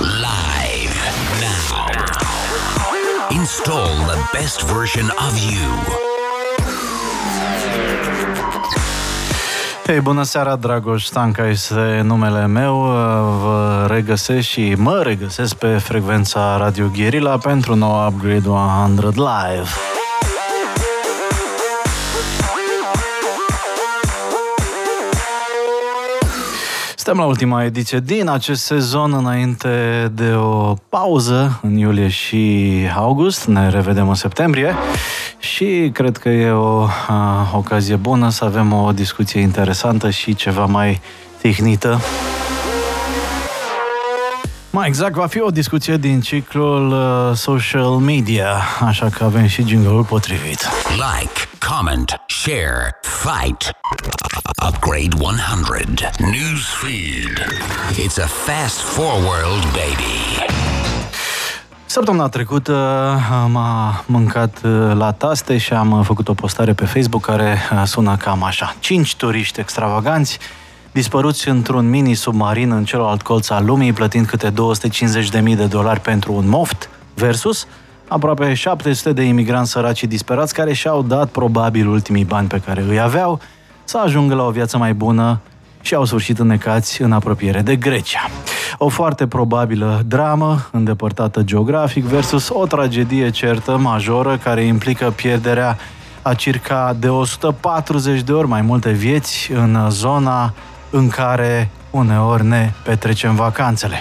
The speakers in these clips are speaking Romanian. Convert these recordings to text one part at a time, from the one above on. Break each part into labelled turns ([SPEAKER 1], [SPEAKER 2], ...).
[SPEAKER 1] live now. Install the best version of you.
[SPEAKER 2] Hei, bună seara, Dragoș Stanca este numele meu. Vă regăsesc și mă regăsesc pe frecvența Radio Guerilla pentru nou Upgrade 100 Live. Suntem la ultima ediție din acest sezon, înainte de o pauză în iulie și august. Ne revedem în septembrie și cred că e o a, ocazie bună să avem o discuție interesantă și ceva mai tehnită. Mai exact, va fi o discuție din ciclul uh, social media, așa că avem și jingle potrivit.
[SPEAKER 1] Like, comment, share, fight. Upgrade 100. Newsfeed. It's a fast forward, baby.
[SPEAKER 2] Săptămâna trecută am mâncat uh, la taste și am făcut o postare pe Facebook care uh, sună cam așa. Cinci turiști extravaganți dispăruți într-un mini-submarin în celălalt colț al lumii, plătind câte 250.000 de dolari pentru un moft, versus aproape 700 de imigranți săraci și disperați care și-au dat probabil ultimii bani pe care îi aveau să ajungă la o viață mai bună și au sfârșit înnecați în apropiere de Grecia. O foarte probabilă dramă, îndepărtată geografic, versus o tragedie certă, majoră, care implică pierderea a circa de 140 de ori mai multe vieți în zona în care uneori ne petrecem vacanțele.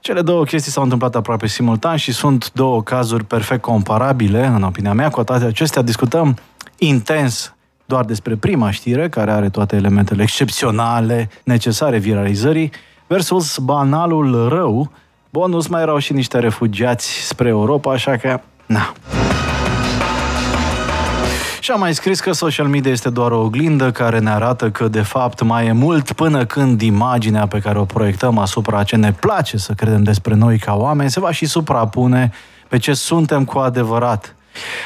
[SPEAKER 2] Cele două chestii s-au întâmplat aproape simultan și sunt două cazuri perfect comparabile, în opinia mea. Cu toate acestea discutăm intens doar despre prima știre, care are toate elementele excepționale necesare viralizării, versus banalul rău. Bonus mai erau și niște refugiați spre Europa, așa că, na, și am mai scris că social media este doar o oglindă care ne arată că de fapt mai e mult până când imaginea pe care o proiectăm asupra ce ne place să credem despre noi ca oameni se va și suprapune pe ce suntem cu adevărat.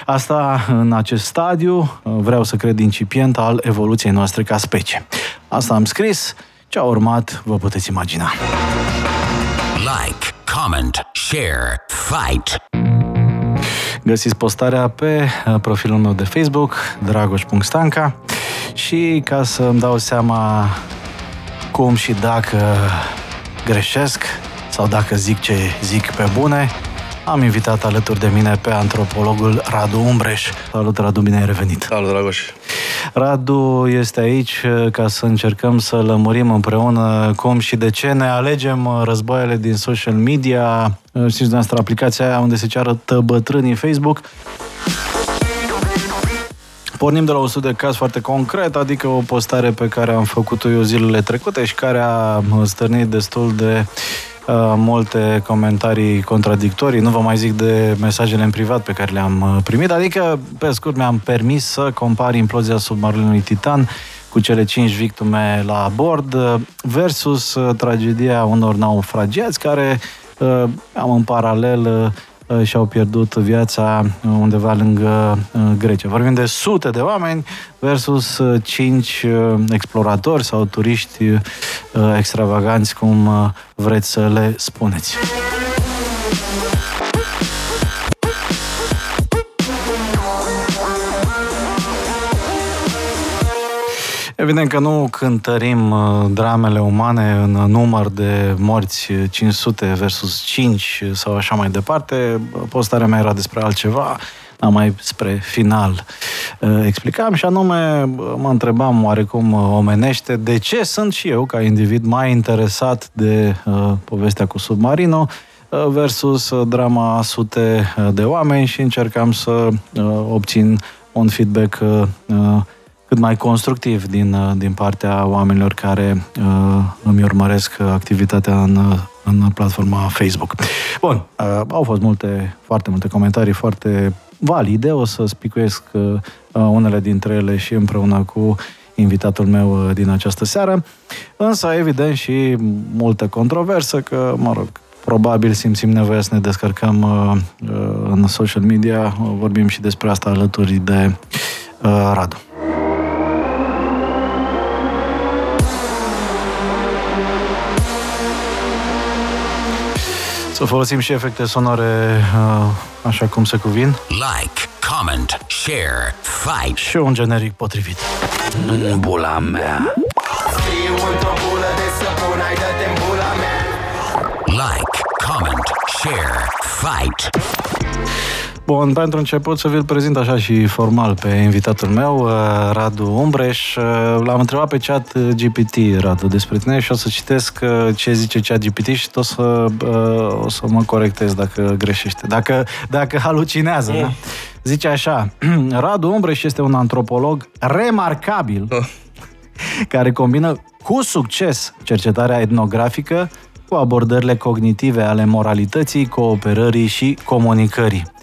[SPEAKER 2] Asta în acest stadiu, vreau să cred incipient, al evoluției noastre ca specie. Asta am scris, ce a urmat vă puteți imagina.
[SPEAKER 1] Like, comment, share, fight.
[SPEAKER 2] Găsiți postarea pe uh, profilul meu de Facebook, dragoș.stanca și ca să îmi dau seama cum și dacă greșesc sau dacă zic ce zic pe bune, am invitat alături de mine pe antropologul Radu Umbreș. Salut, Radu, bine ai revenit!
[SPEAKER 3] Salut, Dragoș!
[SPEAKER 2] Radu este aici uh, ca să încercăm să lămurim împreună cum și de ce ne alegem uh, războaiele din social media. Uh, știți dumneavoastră aplicația aia unde se ceară bătrânii Facebook. Pornim de la un studiu de caz foarte concret, adică o postare pe care am făcut-o eu zilele trecute și care a stârnit destul de uh, multe comentarii contradictorii. Nu vă mai zic de mesajele în privat pe care le-am primit, adică, pe scurt, mi-am permis să compar implozia submarinului Titan cu cele cinci victime la bord versus tragedia unor naufragiați care uh, am în paralel uh, și-au pierdut viața undeva lângă uh, Grecia. Vorbim de sute de oameni versus cinci exploratori sau turiști extravaganți, cum vreți să le spuneți. Evident că nu cântărim uh, dramele umane în număr de morți 500 versus 5 sau așa mai departe. Postarea mea era despre altceva, dar mai spre final uh, explicam și anume mă întrebam oarecum omenește de ce sunt și eu ca individ mai interesat de uh, povestea cu submarino versus drama sute de oameni și încercam să obțin un feedback cât mai constructiv din, uh, din partea oamenilor care uh, îmi urmăresc activitatea în, uh, în platforma Facebook. Bun, uh, au fost multe, foarte multe comentarii foarte valide, o să spicuiesc uh, unele dintre ele și împreună cu invitatul meu uh, din această seară, însă evident și multă controversă că, mă rog, probabil simțim nevoia să ne descărcăm uh, uh, în social media, vorbim și despre asta alături de uh, Radu. Să folosim și efecte sonore uh, așa cum se cuvin.
[SPEAKER 1] Like, comment, share, fight.
[SPEAKER 2] Și un generic potrivit.
[SPEAKER 1] Bula mea. Like, comment, share, fight.
[SPEAKER 2] Bun, pentru început să vi-l prezint așa și formal pe invitatul meu, uh, Radu Umbreș. Uh, L-am întrebat pe chat uh, GPT, Radu, despre tine și o să citesc ce zice chat GPT și tot să, o să mă corectez dacă greșește, dacă, dacă halucinează. Da? Zice așa, Radu Umbreș este un antropolog remarcabil oh. care combină cu succes cercetarea etnografică cu abordările cognitive ale moralității, cooperării și comunicării.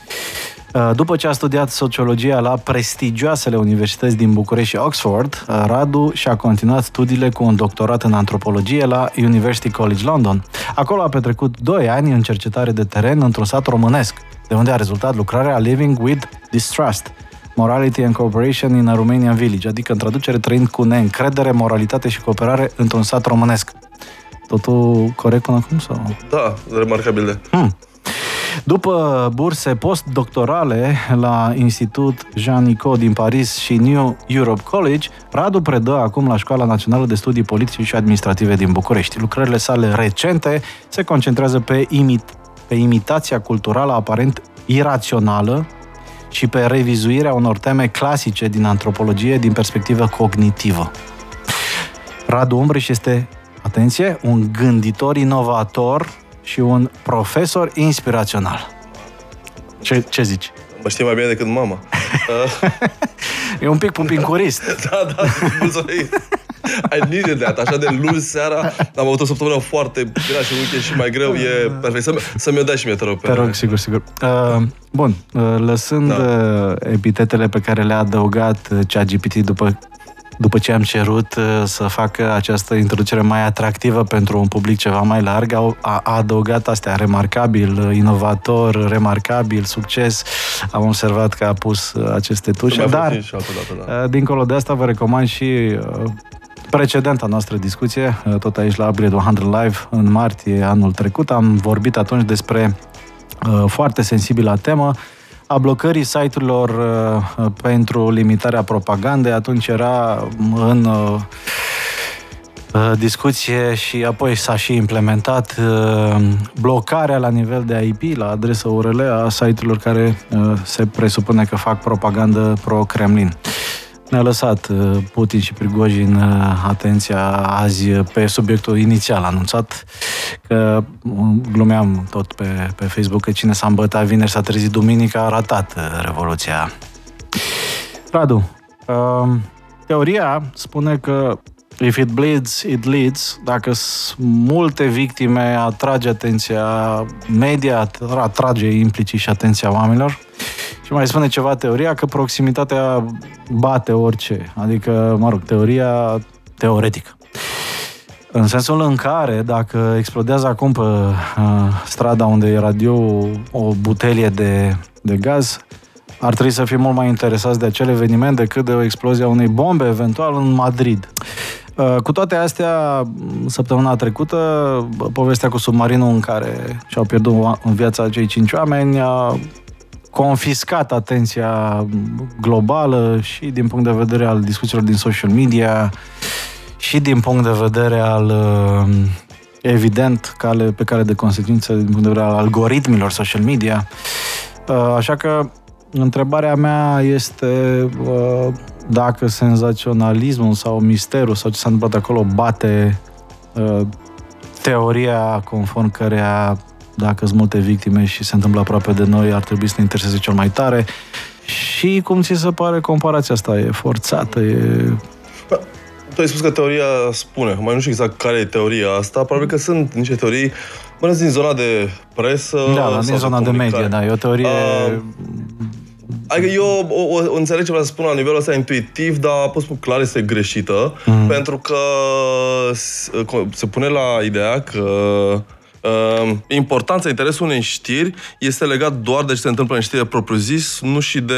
[SPEAKER 2] Uh, după ce a studiat sociologia la prestigioasele universități din București și Oxford, uh, Radu și-a continuat studiile cu un doctorat în antropologie la University College London. Acolo a petrecut 2 ani în cercetare de teren într-un sat românesc, de unde a rezultat lucrarea Living with Distrust, Morality and Cooperation in a Romanian Village, adică în traducere trăind cu neîncredere, moralitate și cooperare într-un sat românesc. Totul corect până acum? Sau?
[SPEAKER 3] Da, remarcabil de. Hmm.
[SPEAKER 2] După burse postdoctorale la Institut Jean Nicot din Paris și New Europe College, Radu predă acum la Școala Națională de Studii Politice și Administrative din București. Lucrările sale recente se concentrează pe, imit- pe imitația culturală aparent irațională și pe revizuirea unor teme clasice din antropologie din perspectivă cognitivă. Radu Umbreș este, atenție, un gânditor inovator și un profesor inspirațional. Ce, ce zici?
[SPEAKER 3] Mă știe mai bine decât mama.
[SPEAKER 2] e un pic pupincurist.
[SPEAKER 3] da, da, mulțumesc. I needed that. Așa de luni seara am avut o săptămână foarte grea și weekend și mai greu. E perfect. Să, să mi-o dai și mie, te rog.
[SPEAKER 2] Te rog, sigur, sigur. Uh, bun, uh, lăsând da. uh, epitetele pe care le-a adăugat uh, ChatGPT după după ce am cerut uh, să facă această introducere mai atractivă pentru un public ceva mai larg, a, adăugat astea, remarcabil, inovator, remarcabil, succes. Am observat că a pus uh, aceste tușe, dar dată, da. Uh, dincolo de asta vă recomand și precedenta noastră discuție, tot aici la Upgrade 100 Live, în martie anul trecut. Am vorbit atunci despre foarte sensibilă temă, a blocării site-urilor uh, pentru limitarea propagandei, atunci era în uh, uh, discuție și apoi s-a și implementat blocarea la nivel de IP, la adresa URL a site-urilor care se presupune că fac propagandă pro-Kremlin ne-a lăsat uh, Putin și Prigojin uh, atenția azi pe subiectul inițial anunțat, că uh, glumeam tot pe, pe Facebook că cine s-a îmbătat vineri s-a trezit duminică a ratat Revoluția. Radu, teoria spune că if it bleeds, it leads. Dacă sunt multe victime, atrage atenția media, atrage implicit și atenția oamenilor. Și mai spune ceva teoria că proximitatea bate orice. Adică, mă rog, teoria teoretică. În sensul în care, dacă explodează acum pe uh, strada unde e radio o butelie de, de gaz, ar trebui să fim mult mai interesați de acel eveniment decât de o explozie a unei bombe, eventual în Madrid. Uh, cu toate astea, săptămâna trecută, povestea cu submarinul în care și-au pierdut în viața cei cinci oameni a confiscat atenția globală și din punct de vedere al discuțiilor din social media și din punct de vedere al uh, evident cale, pe care de consecință din punct de vedere al algoritmilor social media. Uh, așa că întrebarea mea este dacă senzaționalismul sau misterul sau ce s-a întâmplat acolo bate teoria conform cărea dacă sunt multe victime și se întâmplă aproape de noi, ar trebui să ne intereseze cel mai tare. Și cum ți se pare comparația asta? E forțată? E...
[SPEAKER 3] Ba, tu ai spus că teoria spune, mai nu știu exact care e teoria asta, probabil că sunt niște teorii, mă din zona de presă
[SPEAKER 2] Da, da din zona de, de media, da, e o teorie... Uh,
[SPEAKER 3] Adică eu o, o, o înțeleg ce vreau să spun la nivelul ăsta intuitiv, dar pot spun clar este greșită, mm. pentru că se, se pune la ideea că Ehm, importanța, interesul unei știri este legat doar de ce se întâmplă în știre propriu-zis, nu și de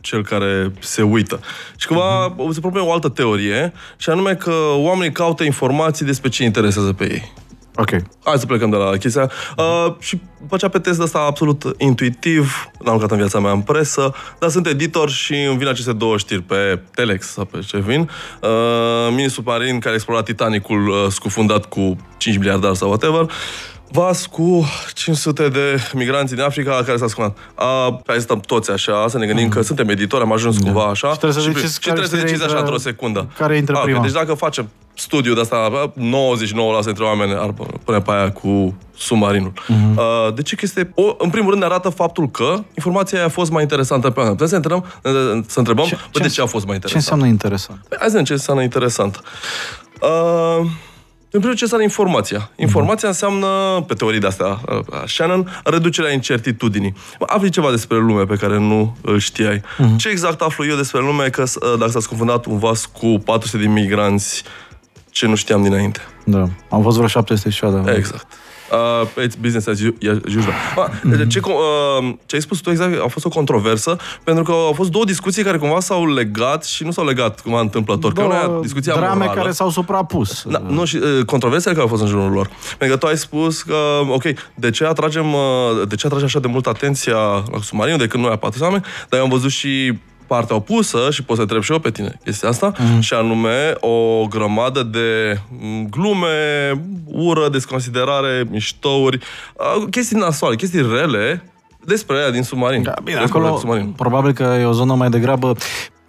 [SPEAKER 3] cel care se uită. Și cumva uh-huh. se propune o altă teorie, și anume că oamenii caută informații despre ce interesează pe ei.
[SPEAKER 2] Ok.
[SPEAKER 3] Hai să plecăm de la chestia. Uh, și făcea pe test ăsta absolut intuitiv. N-am lucrat în viața mea în presă, dar sunt editor și îmi vin aceste două știri pe Telex sau pe ce vin. Uh, mini submarin care a explorat Titanicul uh, scufundat cu 5 miliardari sau whatever. Vas cu 500 de migranți din Africa care s-a scumat. Uh, hai să stăm toți așa, să ne gândim că suntem editori, am ajuns cumva așa.
[SPEAKER 2] Și trebuie să
[SPEAKER 3] și,
[SPEAKER 2] decizi
[SPEAKER 3] și
[SPEAKER 2] care
[SPEAKER 3] trebuie să
[SPEAKER 2] știre
[SPEAKER 3] decizi așa
[SPEAKER 2] intră-
[SPEAKER 3] într-o secundă.
[SPEAKER 2] care intră
[SPEAKER 3] Ah, ok,
[SPEAKER 2] prima.
[SPEAKER 3] Deci dacă facem studiul de asta, 99% dintre oameni ar pune pe aia cu submarinul.
[SPEAKER 2] Mhm.
[SPEAKER 3] Uh, de ce că este... O, în primul rând ne arată faptul că informația aia a fost mai interesantă pe oameni. Putem să întrebăm, să întrebăm
[SPEAKER 2] Ce-
[SPEAKER 3] bă, de
[SPEAKER 2] ce-
[SPEAKER 3] ce a fost mai
[SPEAKER 2] Ce
[SPEAKER 3] interesant?
[SPEAKER 2] înseamnă interesant?
[SPEAKER 3] Păi, Hai să vedem ce înseamnă interesant. Uh, în primul rând, ce înseamnă informația? Informația înseamnă, pe teorii de-astea, uh, Shannon, reducerea incertitudinii. Afli ceva despre lume pe care nu îl știai. Ce exact aflu eu despre lume că uh, dacă s-a scufundat un vas cu 400 de migranți, ce nu știam dinainte?
[SPEAKER 2] Da. Am fost vreo 700 și ceva.
[SPEAKER 3] Exact. Uh, it's business as u- usual. Uh, ce, co- uh, ce ai spus tu exact a fost o controversă, pentru că au fost două discuții care cumva s-au legat și nu s-au legat cumva întâmplător. Că una e discuția
[SPEAKER 2] drame
[SPEAKER 3] morală.
[SPEAKER 2] care s-au suprapus.
[SPEAKER 3] Da, nu, și uh, controversele care au fost în jurul lor. Pentru că tu ai spus că, ok, de ce atragem, uh, de ce atrage așa de mult atenția la submarinul decât noi a patru oameni, dar eu am văzut și partea opusă și pot să întreb și eu pe tine chestia asta, mm. și anume o grămadă de m, glume, ură, desconsiderare, miștouri, uh, chestii nasoale, chestii rele despre aia din submarin.
[SPEAKER 2] Da, bine,
[SPEAKER 3] Despre
[SPEAKER 2] acolo
[SPEAKER 3] submarin.
[SPEAKER 2] probabil că e o zonă mai degrabă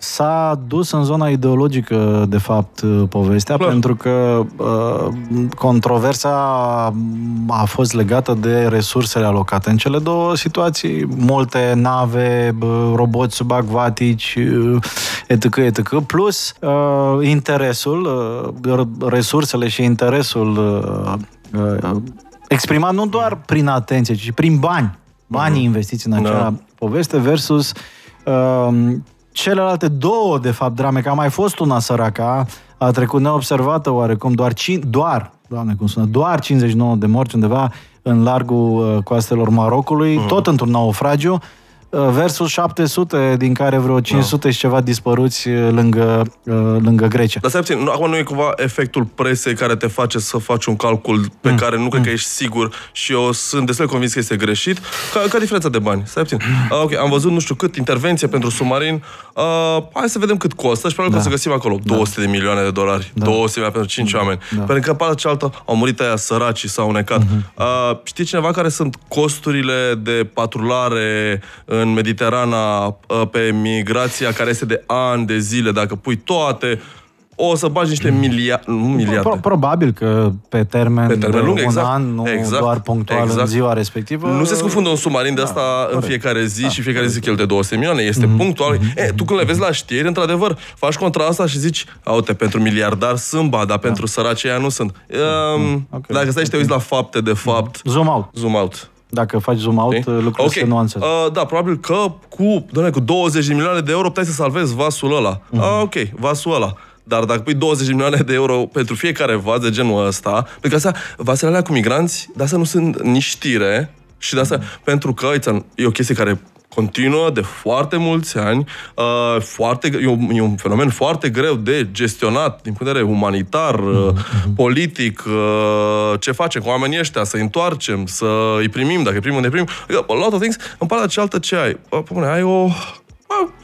[SPEAKER 2] S-a dus în zona ideologică, de fapt, povestea,
[SPEAKER 3] Clar.
[SPEAKER 2] pentru că uh, controversa a fost legată de resursele alocate în cele două situații. Multe nave, bă, roboți subacvatici, uh, etc., etc., plus uh, interesul, uh, resursele și interesul uh, uh, exprimat nu doar prin atenție, ci și prin bani. Banii investiți în acea
[SPEAKER 3] Da.
[SPEAKER 2] poveste versus uh, celelalte două, de fapt, drame, că a mai fost una săraca, a trecut neobservată oarecum, doar, cin- doar, doamne cum sună, doar 59 de morți undeva în largul uh, coastelor Marocului,
[SPEAKER 3] Mhm.
[SPEAKER 2] tot într-un naufragiu, uh, versus 700, din care vreo 500 și ceva dispăruți uh, lângă, uh, lângă Grecia.
[SPEAKER 3] Dar stai puțin, nu- acum nu e cumva efectul presei care te face să faci un calcul pe mm. care nu cred că ești sigur și eu sunt destul de convins că este greșit, ca, ca diferența de bani. Stai puțin. Uh, ok, am văzut nu știu cât intervenție pentru submarin. Uh, hai să vedem cât costă și probabil că o să găsim acolo 200 de milioane de dolari. 200 de milioane pentru 5 oameni. Pentru că partea cealaltă au murit aia săraci și s-au necat. Uh, știi cineva care sunt costurile de patrulare în Mediterana uh, pe migrația care este de ani de zile, dacă pui toate, o să bagi niște miliarde, nu miliarde.
[SPEAKER 2] Pro- probabil că pe termen,
[SPEAKER 3] Pe termen
[SPEAKER 2] de
[SPEAKER 3] lung,
[SPEAKER 2] un
[SPEAKER 3] exact.
[SPEAKER 2] an, nu
[SPEAKER 3] Exact.
[SPEAKER 2] doar punctual în
[SPEAKER 3] Exact.
[SPEAKER 2] ziua respectivă.
[SPEAKER 3] Nu se scufundă un submarin de asta în fiecare zi și fiecare zi cheltuie 200 milioane. Este punctual. E, tu când le vezi la știri, într-adevăr, faci contra asta și zici, uite, pentru miliardar sunt, ba, dar pentru săracii aia nu sunt. Um,
[SPEAKER 2] Ok.
[SPEAKER 3] Dacă stai și te uiți la fapte, de fapt,
[SPEAKER 2] Zoom out.
[SPEAKER 3] zoom out.
[SPEAKER 2] Dacă faci zoom out,
[SPEAKER 3] Știi?
[SPEAKER 2] lucrurile se nuanțează.
[SPEAKER 3] Uh, da, probabil că cu, doamne, cu 20 de milioane de euro puteai să salvezi vasul ăla.
[SPEAKER 2] Mhm.
[SPEAKER 3] Uh, ok, vasul ăla. Dar dacă pui 20 de milioane de euro pentru fiecare vas de genul ăsta, pentru că asta, vasele alea cu migranți, de asta nu sunt nici știre și de asta,
[SPEAKER 2] Mhm.
[SPEAKER 3] pentru că uite, e o chestie care continuă de foarte mulți ani, uh, foarte, e, un, e un fenomen foarte greu de gestionat din punct de vedere umanitar, uh,
[SPEAKER 2] Mhm.
[SPEAKER 3] politic, uh, ce facem cu oamenii ăștia, să-i întoarcem, să îi primim, dacă îi primim, ne primim. Adică, A lot of things. În partea cealaltă ce ai? Bă, Pune, ai o bă,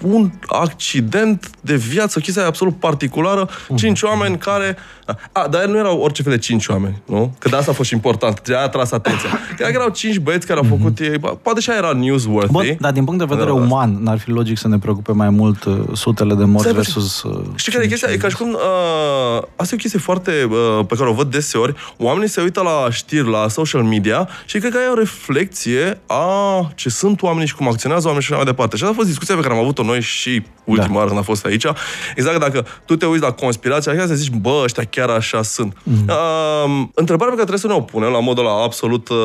[SPEAKER 3] un accident de viață, o chestie absolut particulară, cinci oameni care... A, dar nu erau orice fel de cinci oameni, nu? Că de asta a fost și important, de aia a tras atenția. Că erau cinci băieți care au făcut ei... bă, Poate și aia era newsworthy.
[SPEAKER 2] Bun, dar din punct de vedere
[SPEAKER 3] Da, da, da.
[SPEAKER 2] uman, n-ar fi logic să ne preocupe mai mult uh, sutele de morți
[SPEAKER 3] Stai puțin.
[SPEAKER 2] versus... Uh,
[SPEAKER 3] Știi care e chestia? E ca și cum... Uh, asta e o chestie foarte... Uh, pe care o văd deseori. Oamenii se uită la știri, la social media și cred că e o reflecție a ce sunt oamenii și cum acționează oamenii și așa mai departe. Și asta a fost discuția pe care am avut-o noi și ultima
[SPEAKER 2] Da.
[SPEAKER 3] oară când a fost aici. Exact dacă tu te uiți la conspirația așa, să zici, bă, ăștia chiar așa sunt.
[SPEAKER 2] Mm.
[SPEAKER 3] Uh, întrebarea pe care trebuie să ne o punem la modul ăla absolut uh,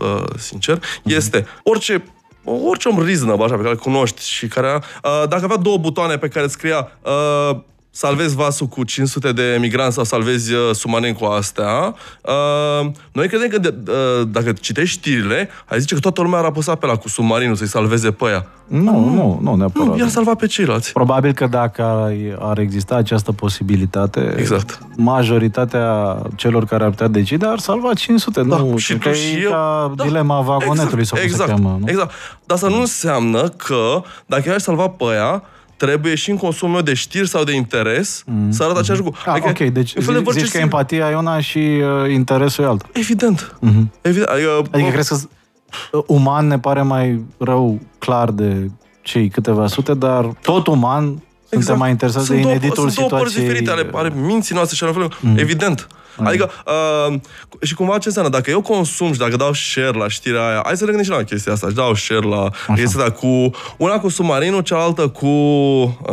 [SPEAKER 3] uh, sincer
[SPEAKER 2] Mm-hmm.
[SPEAKER 3] este orice orice om reasonable, așa, pe care îl cunoști și care, uh, dacă avea două butoane pe care scria uh, salvezi vasul cu 500 de migranți sau salvezi uh, submarin cu astea. Uh, noi credem că de, uh, dacă citești știrile, ai zice că toată lumea ar apăsa pe la cu submarinul să-i salveze pe ea.
[SPEAKER 2] Nu, nu, nu neapărat.
[SPEAKER 3] Nu, i-ar salva pe ceilalți.
[SPEAKER 2] Probabil că dacă ar, ar exista această posibilitate,
[SPEAKER 3] Exact.
[SPEAKER 2] majoritatea celor care ar putea decide ar salva 500.
[SPEAKER 3] Da,
[SPEAKER 2] nu,
[SPEAKER 3] și
[SPEAKER 2] că
[SPEAKER 3] tu
[SPEAKER 2] e
[SPEAKER 3] și eu.
[SPEAKER 2] ca
[SPEAKER 3] Da,
[SPEAKER 2] dilema vagonetului sau cum
[SPEAKER 3] exact,
[SPEAKER 2] se cheamă. Nu?
[SPEAKER 3] Exact. Dar asta nu înseamnă că dacă eu aș salva pe ea, trebuie și în consumul meu de știri sau de interes mm. să arăt același lucru.
[SPEAKER 2] Ah, ok, deci
[SPEAKER 3] un fel de
[SPEAKER 2] zici,
[SPEAKER 3] voce
[SPEAKER 2] zici că
[SPEAKER 3] sim-
[SPEAKER 2] empatia e una și uh, interesul e alta.
[SPEAKER 3] Evident.
[SPEAKER 2] Mhm.
[SPEAKER 3] Evident. Adică,
[SPEAKER 2] Adică
[SPEAKER 3] bă,
[SPEAKER 2] crezi că uh, uman ne pare mai rău clar de cei câteva sute, dar tot uman suntem mai interesați de
[SPEAKER 3] Exact. sunt
[SPEAKER 2] ineditul
[SPEAKER 3] două, sunt două părți
[SPEAKER 2] situației.
[SPEAKER 3] diferite ale, ale minții noastre și ale felului. Mm. Evident. Adică, uh, și cumva ce înseamnă? Dacă eu consum și dacă dau share la știrea aia, hai să ne gândim și la chestia asta, și dau share la chestia asta cu, una cu submarinul, cealaltă cu uh,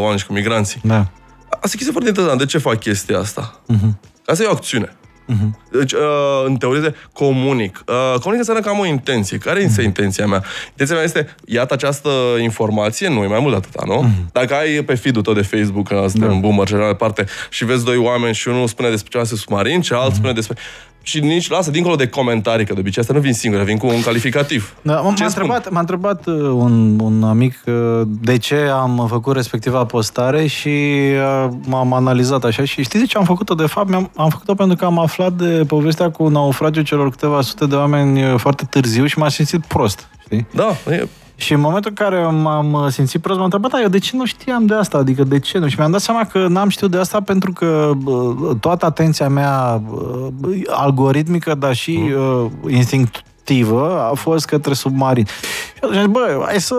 [SPEAKER 3] oameni și cu migranții.
[SPEAKER 2] Da.
[SPEAKER 3] Asta e chestia foarte interesant. De ce fac chestia asta? Uh-huh. Asta e o acțiune. Uh-huh. Deci, uh, în teorie, de comunic. Uh, comunic înseamnă că am o intenție. Care este intenția mea? Intenția mea este, iată această informație, nu e mai mult de atâta, nu? Uh-huh. Dacă ai pe feed-ul tău de Facebook, că suntem în boomer și așa mai departe, și vezi doi oameni și unul spune despre ceva submarin, celălalt uh-huh. spune despre... Și nici, lasă, dincolo de comentarii, că de obicei asta nu vin singure, vin cu un calificativ.
[SPEAKER 2] Da, m-
[SPEAKER 3] Ce
[SPEAKER 2] m-a,
[SPEAKER 3] spun?
[SPEAKER 2] întrebat, m-a întrebat uh, un, un amic uh, de ce am făcut respectiva postare și uh, m-am analizat așa și știți de ce am făcut-o? De fapt, mi-am, am făcut-o pentru că am aflat de povestea cu naufragiul celor câteva sute de oameni uh, foarte târziu și m-a simțit prost, știi?
[SPEAKER 3] Da, e,
[SPEAKER 2] Și în momentul în care m-am uh, simțit prost, m-am întrebat, da, eu de ce nu știam de asta? Adică de ce nu? Și mi-am dat seama că n-am știut de asta pentru că bă, toată atenția mea bă, algoritmică, dar și uh, instinctivă a fost către submarin. Și atunci, bă, hai să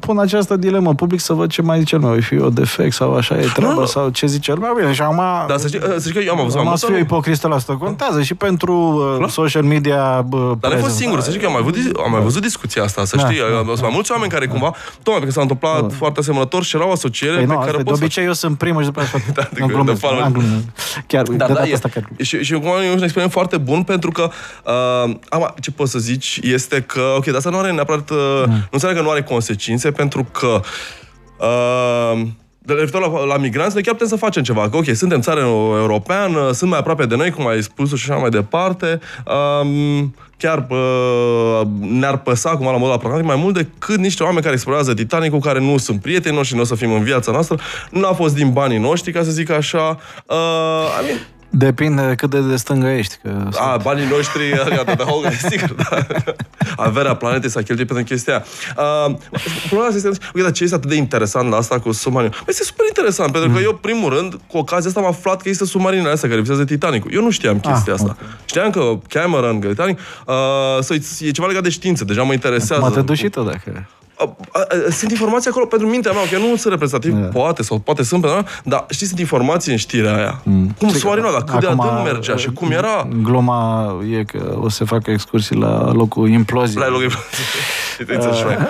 [SPEAKER 2] pun această dilemă în public să văd ce mai zice lumea. E fi eu defect sau așa e treaba
[SPEAKER 3] Nu, nu.
[SPEAKER 2] sau ce zice lumea. Bine, și acum...
[SPEAKER 3] dar să știi, să știi că eu am avut mai
[SPEAKER 2] Am
[SPEAKER 3] mult.
[SPEAKER 2] să fiu ipocristă la asta. Contează și pentru uh, social media bă,
[SPEAKER 3] Dar nu ai fost
[SPEAKER 2] presence.
[SPEAKER 3] singur, să știi că am mai, văzut, am mai văzut discuția asta, să
[SPEAKER 2] Da,
[SPEAKER 3] știi.
[SPEAKER 2] da,
[SPEAKER 3] Sunt mai mulți oameni care cumva, tocmai pentru că s-a întâmplat foarte asemănător și era o asociere
[SPEAKER 2] Păi
[SPEAKER 3] pe
[SPEAKER 2] nu,
[SPEAKER 3] care
[SPEAKER 2] asta, de
[SPEAKER 3] poți să
[SPEAKER 2] obicei eu sunt primul și după aceea
[SPEAKER 3] Da,
[SPEAKER 2] fac.
[SPEAKER 3] de-
[SPEAKER 2] Nu
[SPEAKER 3] de
[SPEAKER 2] glumesc,
[SPEAKER 3] fan-
[SPEAKER 2] am glumesc. Chiar, de
[SPEAKER 3] Da, da,
[SPEAKER 2] data
[SPEAKER 3] e,
[SPEAKER 2] asta chiar.
[SPEAKER 3] și, și cum e un experiment foarte bun pentru că uh, am, ce pot să zici este că, ok, dar asta nu are neapărat, uh,
[SPEAKER 2] Mm.
[SPEAKER 3] nu înseamnă că nu are consecințe pentru că uh, de referitor la, la migranți, noi chiar putem să facem ceva. Că, ok, suntem țară europeană, sunt mai aproape de noi, cum ai spus și așa mai departe. Um, chiar uh, ne-ar păsa, cum la modul pragmatic, mai mult decât niște oameni care explorează Titanicul, care nu sunt prieteni noștri, nu o să fim în viața noastră, nu a fost din banii noștri, ca să zic așa. Uh, I mean,
[SPEAKER 2] Depinde cât de de stângă ești. Că
[SPEAKER 3] a, banii noștri, gata, de Hogan, sigur, da. Averea planetei s-a cheltuit pentru chestia aia. Uh, problema asta este, uite, dar ce este atât de interesant la asta cu submarinul? Păi Este super interesant, pentru că eu, primul rând, cu ocazia asta am aflat că există submarinele astea care vizează Titanicul. Eu nu știam chestia
[SPEAKER 2] Ah,
[SPEAKER 3] asta. Știam că Cameron, că Titanic, uh, să, e ceva legat de știință, deja mă interesează.
[SPEAKER 2] Mă te duci și tu dacă...
[SPEAKER 3] A- a- a- sunt informații acolo pentru mintea mea, că nu sunt reprezentativ,
[SPEAKER 2] Da.
[SPEAKER 3] poate, sau poate sunt pentru mea, dar știi, sunt informații în știrea aia. Mm. Cum submarinul ăla, cât de
[SPEAKER 2] Acum,
[SPEAKER 3] adânc mergea și cum era.
[SPEAKER 2] Gluma e că o să facă excursii la locul imploziei.
[SPEAKER 3] La locul It's a shrine.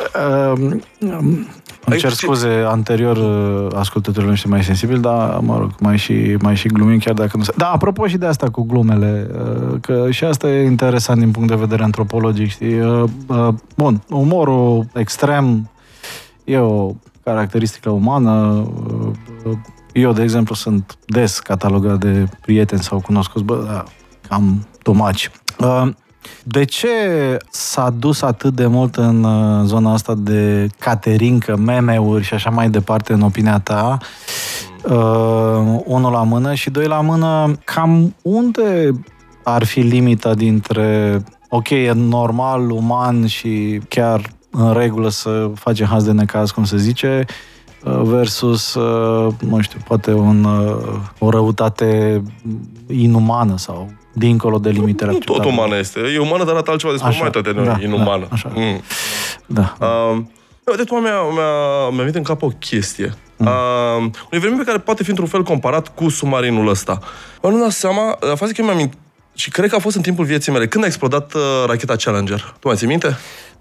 [SPEAKER 2] Um, um, Îmi cer
[SPEAKER 3] Aici-
[SPEAKER 2] scuze anterior uh, ascultătorilor noștri mai sensibili, dar, mă rog, mai și, mai și glumim chiar dacă nu se... Da, apropo și de asta cu glumele, uh, că și asta e interesant din punct de vedere antropologic, știi? Uh, uh, Bun, umorul extrem e o caracteristică umană. Uh, Eu, de exemplu, sunt des catalogat de prieteni sau cunoscuți, bă, da, cam tomaci. Uh, De ce s-a dus atât de mult în uh, zona asta de caterincă, meme-uri și așa mai departe, în opinia ta? Uh, unul la mână și doi la mână, cam unde ar fi limita dintre ok, e normal, uman și chiar în regulă să facem haz de necaz, cum se zice, uh, versus, uh, nu știu, poate un, uh, o răutate inumană sau dincolo de limitele
[SPEAKER 3] Nu tot
[SPEAKER 2] acceptabile.
[SPEAKER 3] umană este. E umană, dar arată altceva despre
[SPEAKER 2] Așa,
[SPEAKER 3] umanitate, nu
[SPEAKER 2] da,
[SPEAKER 3] e inumană.
[SPEAKER 2] da, așa.
[SPEAKER 3] Mm.
[SPEAKER 2] Da.
[SPEAKER 3] Uh, uite, tu mi-a, mi-a, mi-a venit în cap o chestie. Mm. Uh, un eveniment pe care poate fi într-un fel comparat cu submarinul ăsta. Mă nu dat seama, a fost că eu mi-am și cred că a fost în timpul vieții mele. Când a explodat uh, racheta Challenger? Tu mai ții minte?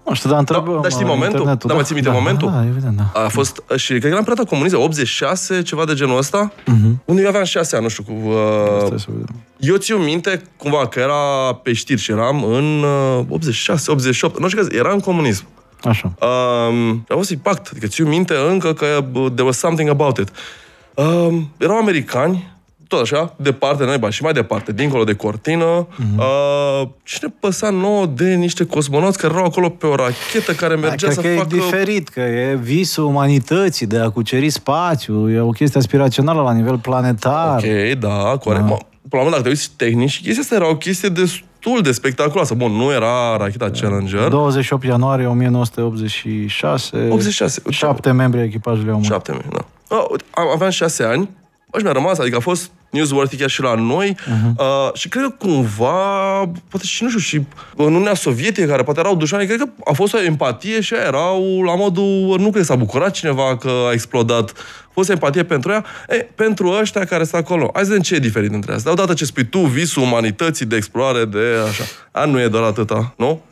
[SPEAKER 2] Nu știu, dar întreb...
[SPEAKER 3] Da, dar știi
[SPEAKER 2] uh,
[SPEAKER 3] momentul?
[SPEAKER 2] internetul.
[SPEAKER 3] Da, mai ții minte momentul?
[SPEAKER 2] Da, evident, da.
[SPEAKER 3] A fost, și cred că era în perioada comunistă, 86, ceva de genul ăsta,
[SPEAKER 2] Mhm.
[SPEAKER 3] unde eu aveam 6 ani, nu știu, cu... Uh,
[SPEAKER 2] Stai să vedem.
[SPEAKER 3] eu țiu minte, cumva, că era pe știri și eram în uh, 86, 88, nu știu că era în comunism.
[SPEAKER 2] Așa.
[SPEAKER 3] Um, a fost impact, adică țiu minte încă că uh, there was something about it. Uh, erau americani, tot așa, departe, naiba, și mai departe, dincolo de cortină. Mm-hmm. Uh, și ne păsa nouă de niște cosmonauți care erau acolo pe o rachetă care mergea
[SPEAKER 2] da,
[SPEAKER 3] să
[SPEAKER 2] că
[SPEAKER 3] facă...
[SPEAKER 2] e diferit, că e visul umanității de a cuceri spațiu, e o chestie aspirațională la nivel planetar.
[SPEAKER 3] Ok, da, corect. Da. Până la urmă, dacă te uiți tehnic, și chestia asta era o chestie destul de spectaculoasă. Bun, nu era racheta Challenger.
[SPEAKER 2] 28 ianuarie 1986.
[SPEAKER 3] 86.
[SPEAKER 2] Șapte membri ai echipajului au murit.
[SPEAKER 3] Șapte membri, da. Uh, aveam șase ani și mi-a rămas, adică a fost newsworthy chiar și la noi uh-huh. uh, și cred că cumva, poate și nu știu, și în Uniunea Sovietică, care poate erau dușmani, cred că a fost o empatie și aia erau la modul, nu cred că s-a bucurat cineva că a explodat, a fost empatie pentru ea, e, pentru ăștia care sunt acolo. Hai să vedem ce e diferit între astea. Odată ce spui tu, visul umanității de explorare, de așa. A, nu e doar atâta, nu?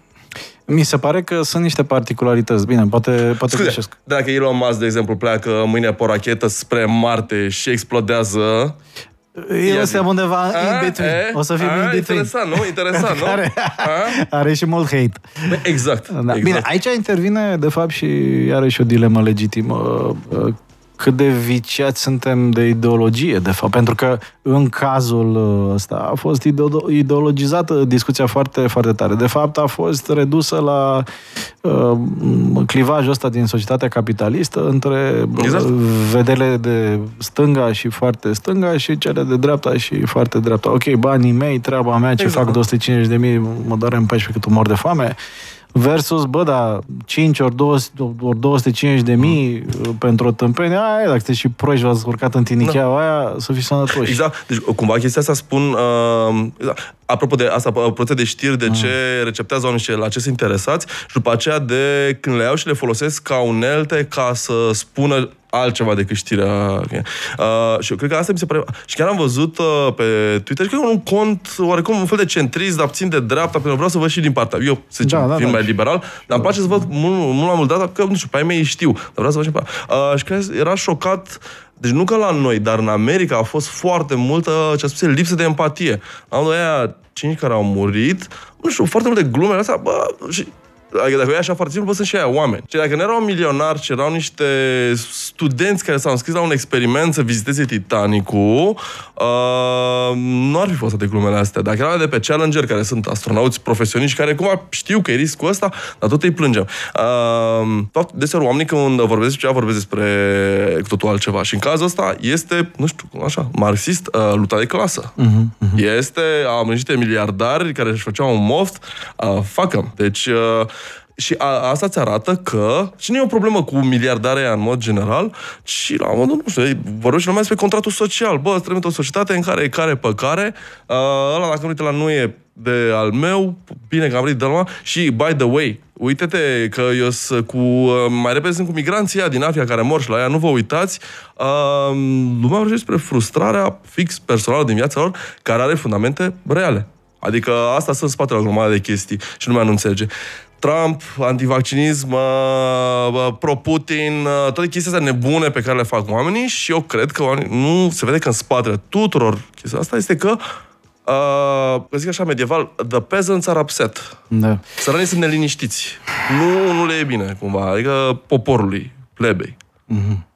[SPEAKER 2] Mi se pare că sunt niște particularități. Bine, poate, poate
[SPEAKER 3] Scuze,
[SPEAKER 2] greșesc.
[SPEAKER 3] dacă Elon Musk, de exemplu, pleacă mâine pe o rachetă spre Marte și explodează,
[SPEAKER 2] eu suntem undeva
[SPEAKER 3] A,
[SPEAKER 2] in between.
[SPEAKER 3] e,
[SPEAKER 2] O să fim
[SPEAKER 3] a,
[SPEAKER 2] in between.
[SPEAKER 3] Interesant, nu? Interesant, nu?
[SPEAKER 2] Are,
[SPEAKER 3] A?
[SPEAKER 2] are și mult hate.
[SPEAKER 3] Bă, Exact.
[SPEAKER 2] Da.
[SPEAKER 3] exact.
[SPEAKER 2] Bine, aici intervine, de fapt, și iarăși o dilemă legitimă. Uh, Cât de viciați suntem de ideologie, de fapt. Pentru că în cazul uh, ăsta a fost ideo- ideologizată discuția foarte, foarte tare. De fapt, a fost redusă la uh, clivajul ăsta din societatea capitalistă între
[SPEAKER 3] Exact.
[SPEAKER 2] uh, vedele de stânga și foarte stânga și cele de dreapta și foarte dreapta. Ok, banii mei, treaba mea, ce
[SPEAKER 3] Exact.
[SPEAKER 2] fac 250 de mii, mă doare în 14 cât mor de foame. Versus, bă, da, 5 ori, 200, ori 250 de mii mm. pentru o tâmpenie, aia, dacă sunteți și proști, v-ați urcat în tinicheaua da. aia, să fiți sănătoși.
[SPEAKER 3] Exact. Deci, cumva, chestia asta spun... Uh, exact. apropo de asta, apropo de știri, de ce receptează oamenii și la ce sunt interesați și după aceea de când le iau și le folosesc ca unelte ca să spună altceva decât știrea. Okay. Uh, și eu cred că asta mi se pare... Și chiar am văzut uh, pe Twitter, cred că un cont oarecum un fel de centrist, dar puțin de dreapta, pentru că vreau să văd și din partea. Eu, să zicem,
[SPEAKER 2] Da, da,
[SPEAKER 3] fiind
[SPEAKER 2] da.
[SPEAKER 3] mai liberal, dar îmi place să văd mult, mult mai mult data, că, nu știu, pe ai mei știu, dar vreau să văd și pe uh, Și cred că era șocat deci nu că la noi, dar în America a fost foarte multă, ce a spus, lipsă de empatie. Am aia cinci care au murit, nu știu, foarte multe glume astea, bă, și Adică dacă e așa foarte simplu, bă, sunt și aia oameni. Și dacă nu erau milionari, ci erau niște studenți care s-au înscris la un experiment să viziteze Titanicul, uh, nu ar fi fost atât glumele astea. Dacă erau de pe Challenger, care sunt astronauți profesioniști, care cumva știu că e riscul ăsta, dar tot îi plângem. Uh, tot deseori oamenii când vorbesc despre ceva, vorbesc despre cu totul altceva. Și în cazul ăsta este, nu știu, așa, marxist, uh, lupta de clasă.
[SPEAKER 2] Mhm,
[SPEAKER 3] Uh-huh, uh-huh. Este, am niște miliardari care își făceau un moft, uh, fuck 'em. Deci, uh, și a, asta ți arată că, și nu e o problemă cu miliardarea în mod general, ci la modul, nu știu, vorbește numai despre contractul social. Bă, trăim într-o societate în care e care pe care, uh, ăla dacă nu uite la nu e de al meu, bine că am venit de la și by the way, uite-te că eu sunt cu, uh, mai repede sunt cu migranții ăia din Afia care mor și la ea, nu vă uitați, uh, lumea vorbește despre frustrarea fix personală din viața lor, care are fundamente reale. Adică asta sunt în spatele la o grămadă de chestii și lumea nu înțelege. Trump, antivaccinism, uh, pro-Putin, uh, toate chestiile astea nebune pe care le fac oamenii și eu cred că oamenii, nu se vede că în spatele tuturor chestia asta este că Uh, că zic așa medieval, the peasants are upset.
[SPEAKER 2] Da.
[SPEAKER 3] Săranii sunt neliniștiți. Nu, nu le e bine, cumva. Adică poporului, plebei.
[SPEAKER 2] Mhm.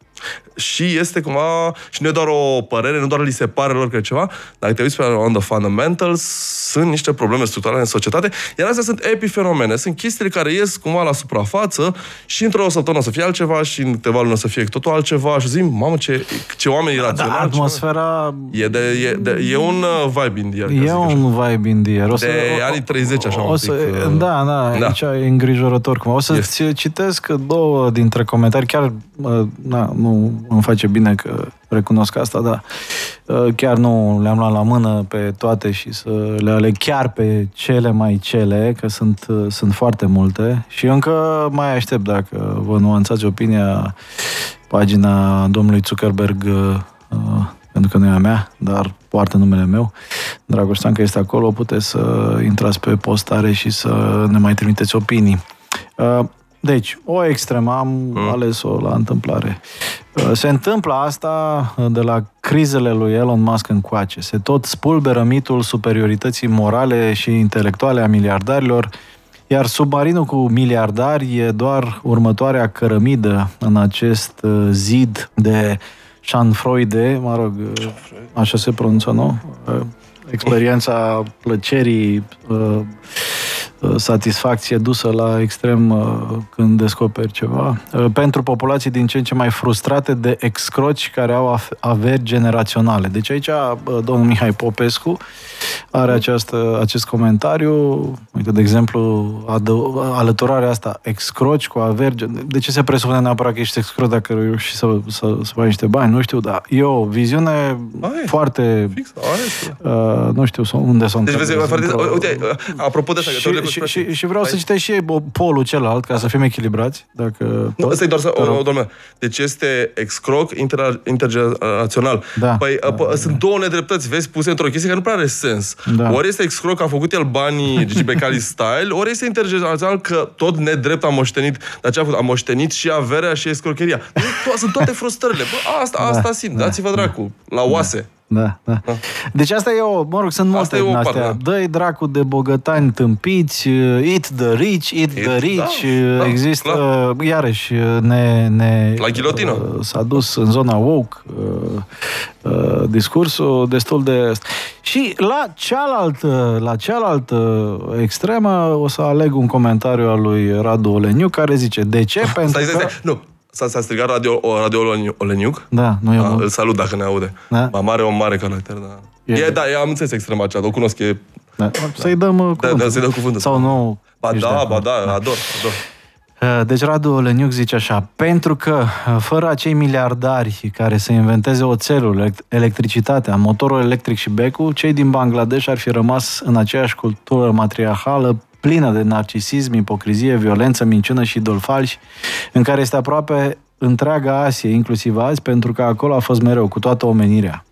[SPEAKER 3] Și este cumva, și nu e doar o părere, nu doar li se pare lor că e ceva, dacă te uiți pe on the fundamentals, sunt niște probleme structurale în societate, iar astea sunt epifenomene, sunt chestiile care ies cumva la suprafață și într-o săptămână o să fie altceva și în câteva luni o să fie totul altceva și zic, mamă, ce, ce oameni
[SPEAKER 2] Da,
[SPEAKER 3] iraționali.
[SPEAKER 2] atmosfera
[SPEAKER 3] E, de, e, de, e un uh, vibe in the air, ca să
[SPEAKER 2] E
[SPEAKER 3] zic așa.
[SPEAKER 2] un vibe in the air. O să,
[SPEAKER 3] De
[SPEAKER 2] o-
[SPEAKER 3] anii 30, așa,
[SPEAKER 2] o
[SPEAKER 3] un
[SPEAKER 2] să,
[SPEAKER 3] pic, uh,
[SPEAKER 2] Da, da,
[SPEAKER 3] da.
[SPEAKER 2] aici e îngrijorător. Cum. O să-ți citesc două dintre comentarii. Chiar uh, na, nu îmi face bine că recunosc asta, dar uh, chiar nu le-am luat la mână pe toate și să le aleg chiar pe cele mai cele, că sunt, uh, sunt foarte multe și încă mai aștept dacă vă nuanțați opinia pagina domnului Zuckerberg uh, uh, pentru că nu e a mea, dar poartă numele meu. Dragoștean că este acolo, puteți să intrați pe postare și să ne mai trimiteți opinii. Uh, Deci, o extremă, am
[SPEAKER 3] Mm.
[SPEAKER 2] ales-o la întâmplare. Uh, Se întâmplă asta uh, de la crizele lui Elon Musk încoace. Se tot spulberă mitul superiorității morale și intelectuale a miliardarilor, iar submarinul cu miliardari e doar următoarea cărămidă în acest uh, zid de Schadenfreude, mă rog, așa se pronunță, nu? Experiența plăcerii, uh, uh, satisfacție dusă la extrem uh, când descoperi ceva. Pentru populații din ce în ce mai frustrate de excroci care au averi generaționale. Deci aici domnul Mihai Popescu are această, acest comentariu. Uite, de exemplu, adă- alăturarea asta, excroci cu averi. De ce se presupune neapărat că ești excroci dacă reuși să, să, să faci niște bani? Nu știu, dar e o viziune Ai, foarte... Fix, uh, nu știu unde sunt.
[SPEAKER 3] Deci, vezi, foarte, uite, apropo de asta,
[SPEAKER 2] și, că și, și, și vreau Ai? să citești și polul celălalt, ca să fim echilibrați. Dacă
[SPEAKER 3] nu, ăsta e doar să, o, doamne, deci este excroc inter, intergenerațional. Da, păi, da, da, sunt da. două nedreptăți, vezi, puse într-o chestie care nu prea are sens. Da. Ori este excroc că a făcut el banii Gigi Becali style, ori este intergenerațional că tot nedrept a moștenit, dar ce a făcut? A moștenit și averea și escrocheria. Sunt toate frustrările. Bă, asta, asta da, simt, da, dați-vă dracu, la oase.
[SPEAKER 2] Da, da. da. Deci asta e o, mă rog, sunt multe din astea. Da. Dă-i dracu de bogătani tâmpiți, eat the rich, eat, eat the rich. Da, da, Există, clar. iarăși, ne, ne...
[SPEAKER 3] La ghilotină. Uh,
[SPEAKER 2] s-a dus în zona woke uh, uh, discursul destul de... Și la cealaltă, la cealaltă extremă o să aleg un comentariu al lui Radu Oleniu care zice, de ce? Pentru
[SPEAKER 3] stai, stai, stai. că... Nu, S-a, s-a strigat radio, radio Oleniuc.
[SPEAKER 2] Da, nu eu.
[SPEAKER 3] Da, îl salut dacă ne aude. Da. Ma mare, un mare caracter, da. E, e da, eu am înțeles extrema aceea, o cunosc, e...
[SPEAKER 2] Da. Să-i dăm uh,
[SPEAKER 3] cuvântul. Da, da, să-i dăm cuvântul.
[SPEAKER 2] Sau nu...
[SPEAKER 3] Ba da, ba da, ador, ador.
[SPEAKER 2] Uh, deci Radu Oleniuc zice așa, pentru că uh, fără acei miliardari care să inventeze oțelul, electricitatea, motorul electric și becul, cei din Bangladesh ar fi rămas în aceeași cultură matriarhală plină de narcisism, ipocrizie, violență, minciună și idol falși, în care este aproape întreaga Asie, inclusiv azi, pentru că acolo a fost mereu, cu toată omenirea.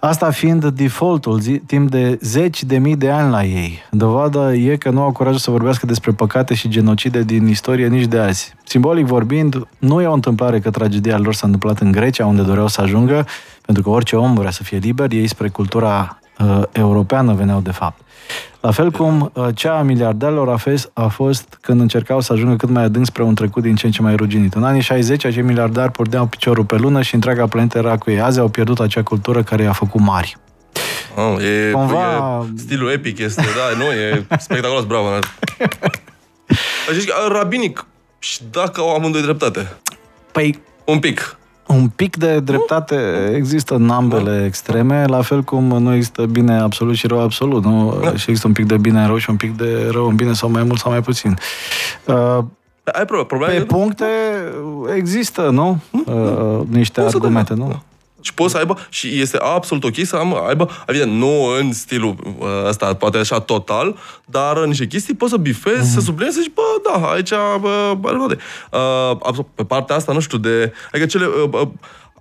[SPEAKER 2] Asta fiind defaultul zi, timp de zeci de mii de ani la ei. Dovadă e că nu au curajul să vorbească despre păcate și genocide din istorie nici de azi. Simbolic vorbind, nu e o întâmplare că tragedia lor s-a întâmplat în Grecia, unde doreau să ajungă, pentru că orice om vrea să fie liber, ei spre cultura uh, europeană veneau de fapt. La fel cum uh, cea a miliardarilor a fost, a fost când încercau să ajungă cât mai adânc spre un trecut din ce în ce mai ruginit. În anii 60, acei miliardari porneau piciorul pe lună și întreaga planetă era cu ei. Azi au pierdut acea cultură care i-a făcut mari.
[SPEAKER 3] Oh, e, Cumva... e stilul epic este, da, nu, e spectaculos, bravo. Deci, rabinic, și dacă au amândoi dreptate?
[SPEAKER 2] Păi...
[SPEAKER 3] Un pic.
[SPEAKER 2] Un pic de dreptate există în ambele da. extreme, la fel cum nu există bine absolut și rău absolut. Nu? Da. Și există un pic de bine în rău și un pic de rău în bine sau mai mult sau mai puțin. Uh,
[SPEAKER 3] Ai probleme?
[SPEAKER 2] Pe puncte există, nu? Uh, niște argumente, nu? Da.
[SPEAKER 3] Și poți să aibă, și este absolut ok să aibă, evident, nu în stilul uh, ăsta, poate așa total, dar în niște chestii poți să bifezi, mm-hmm. să subliniezi și bă, da, aici, bă, bă, uh, pe partea asta, nu știu, de, adică cele, uh, uh,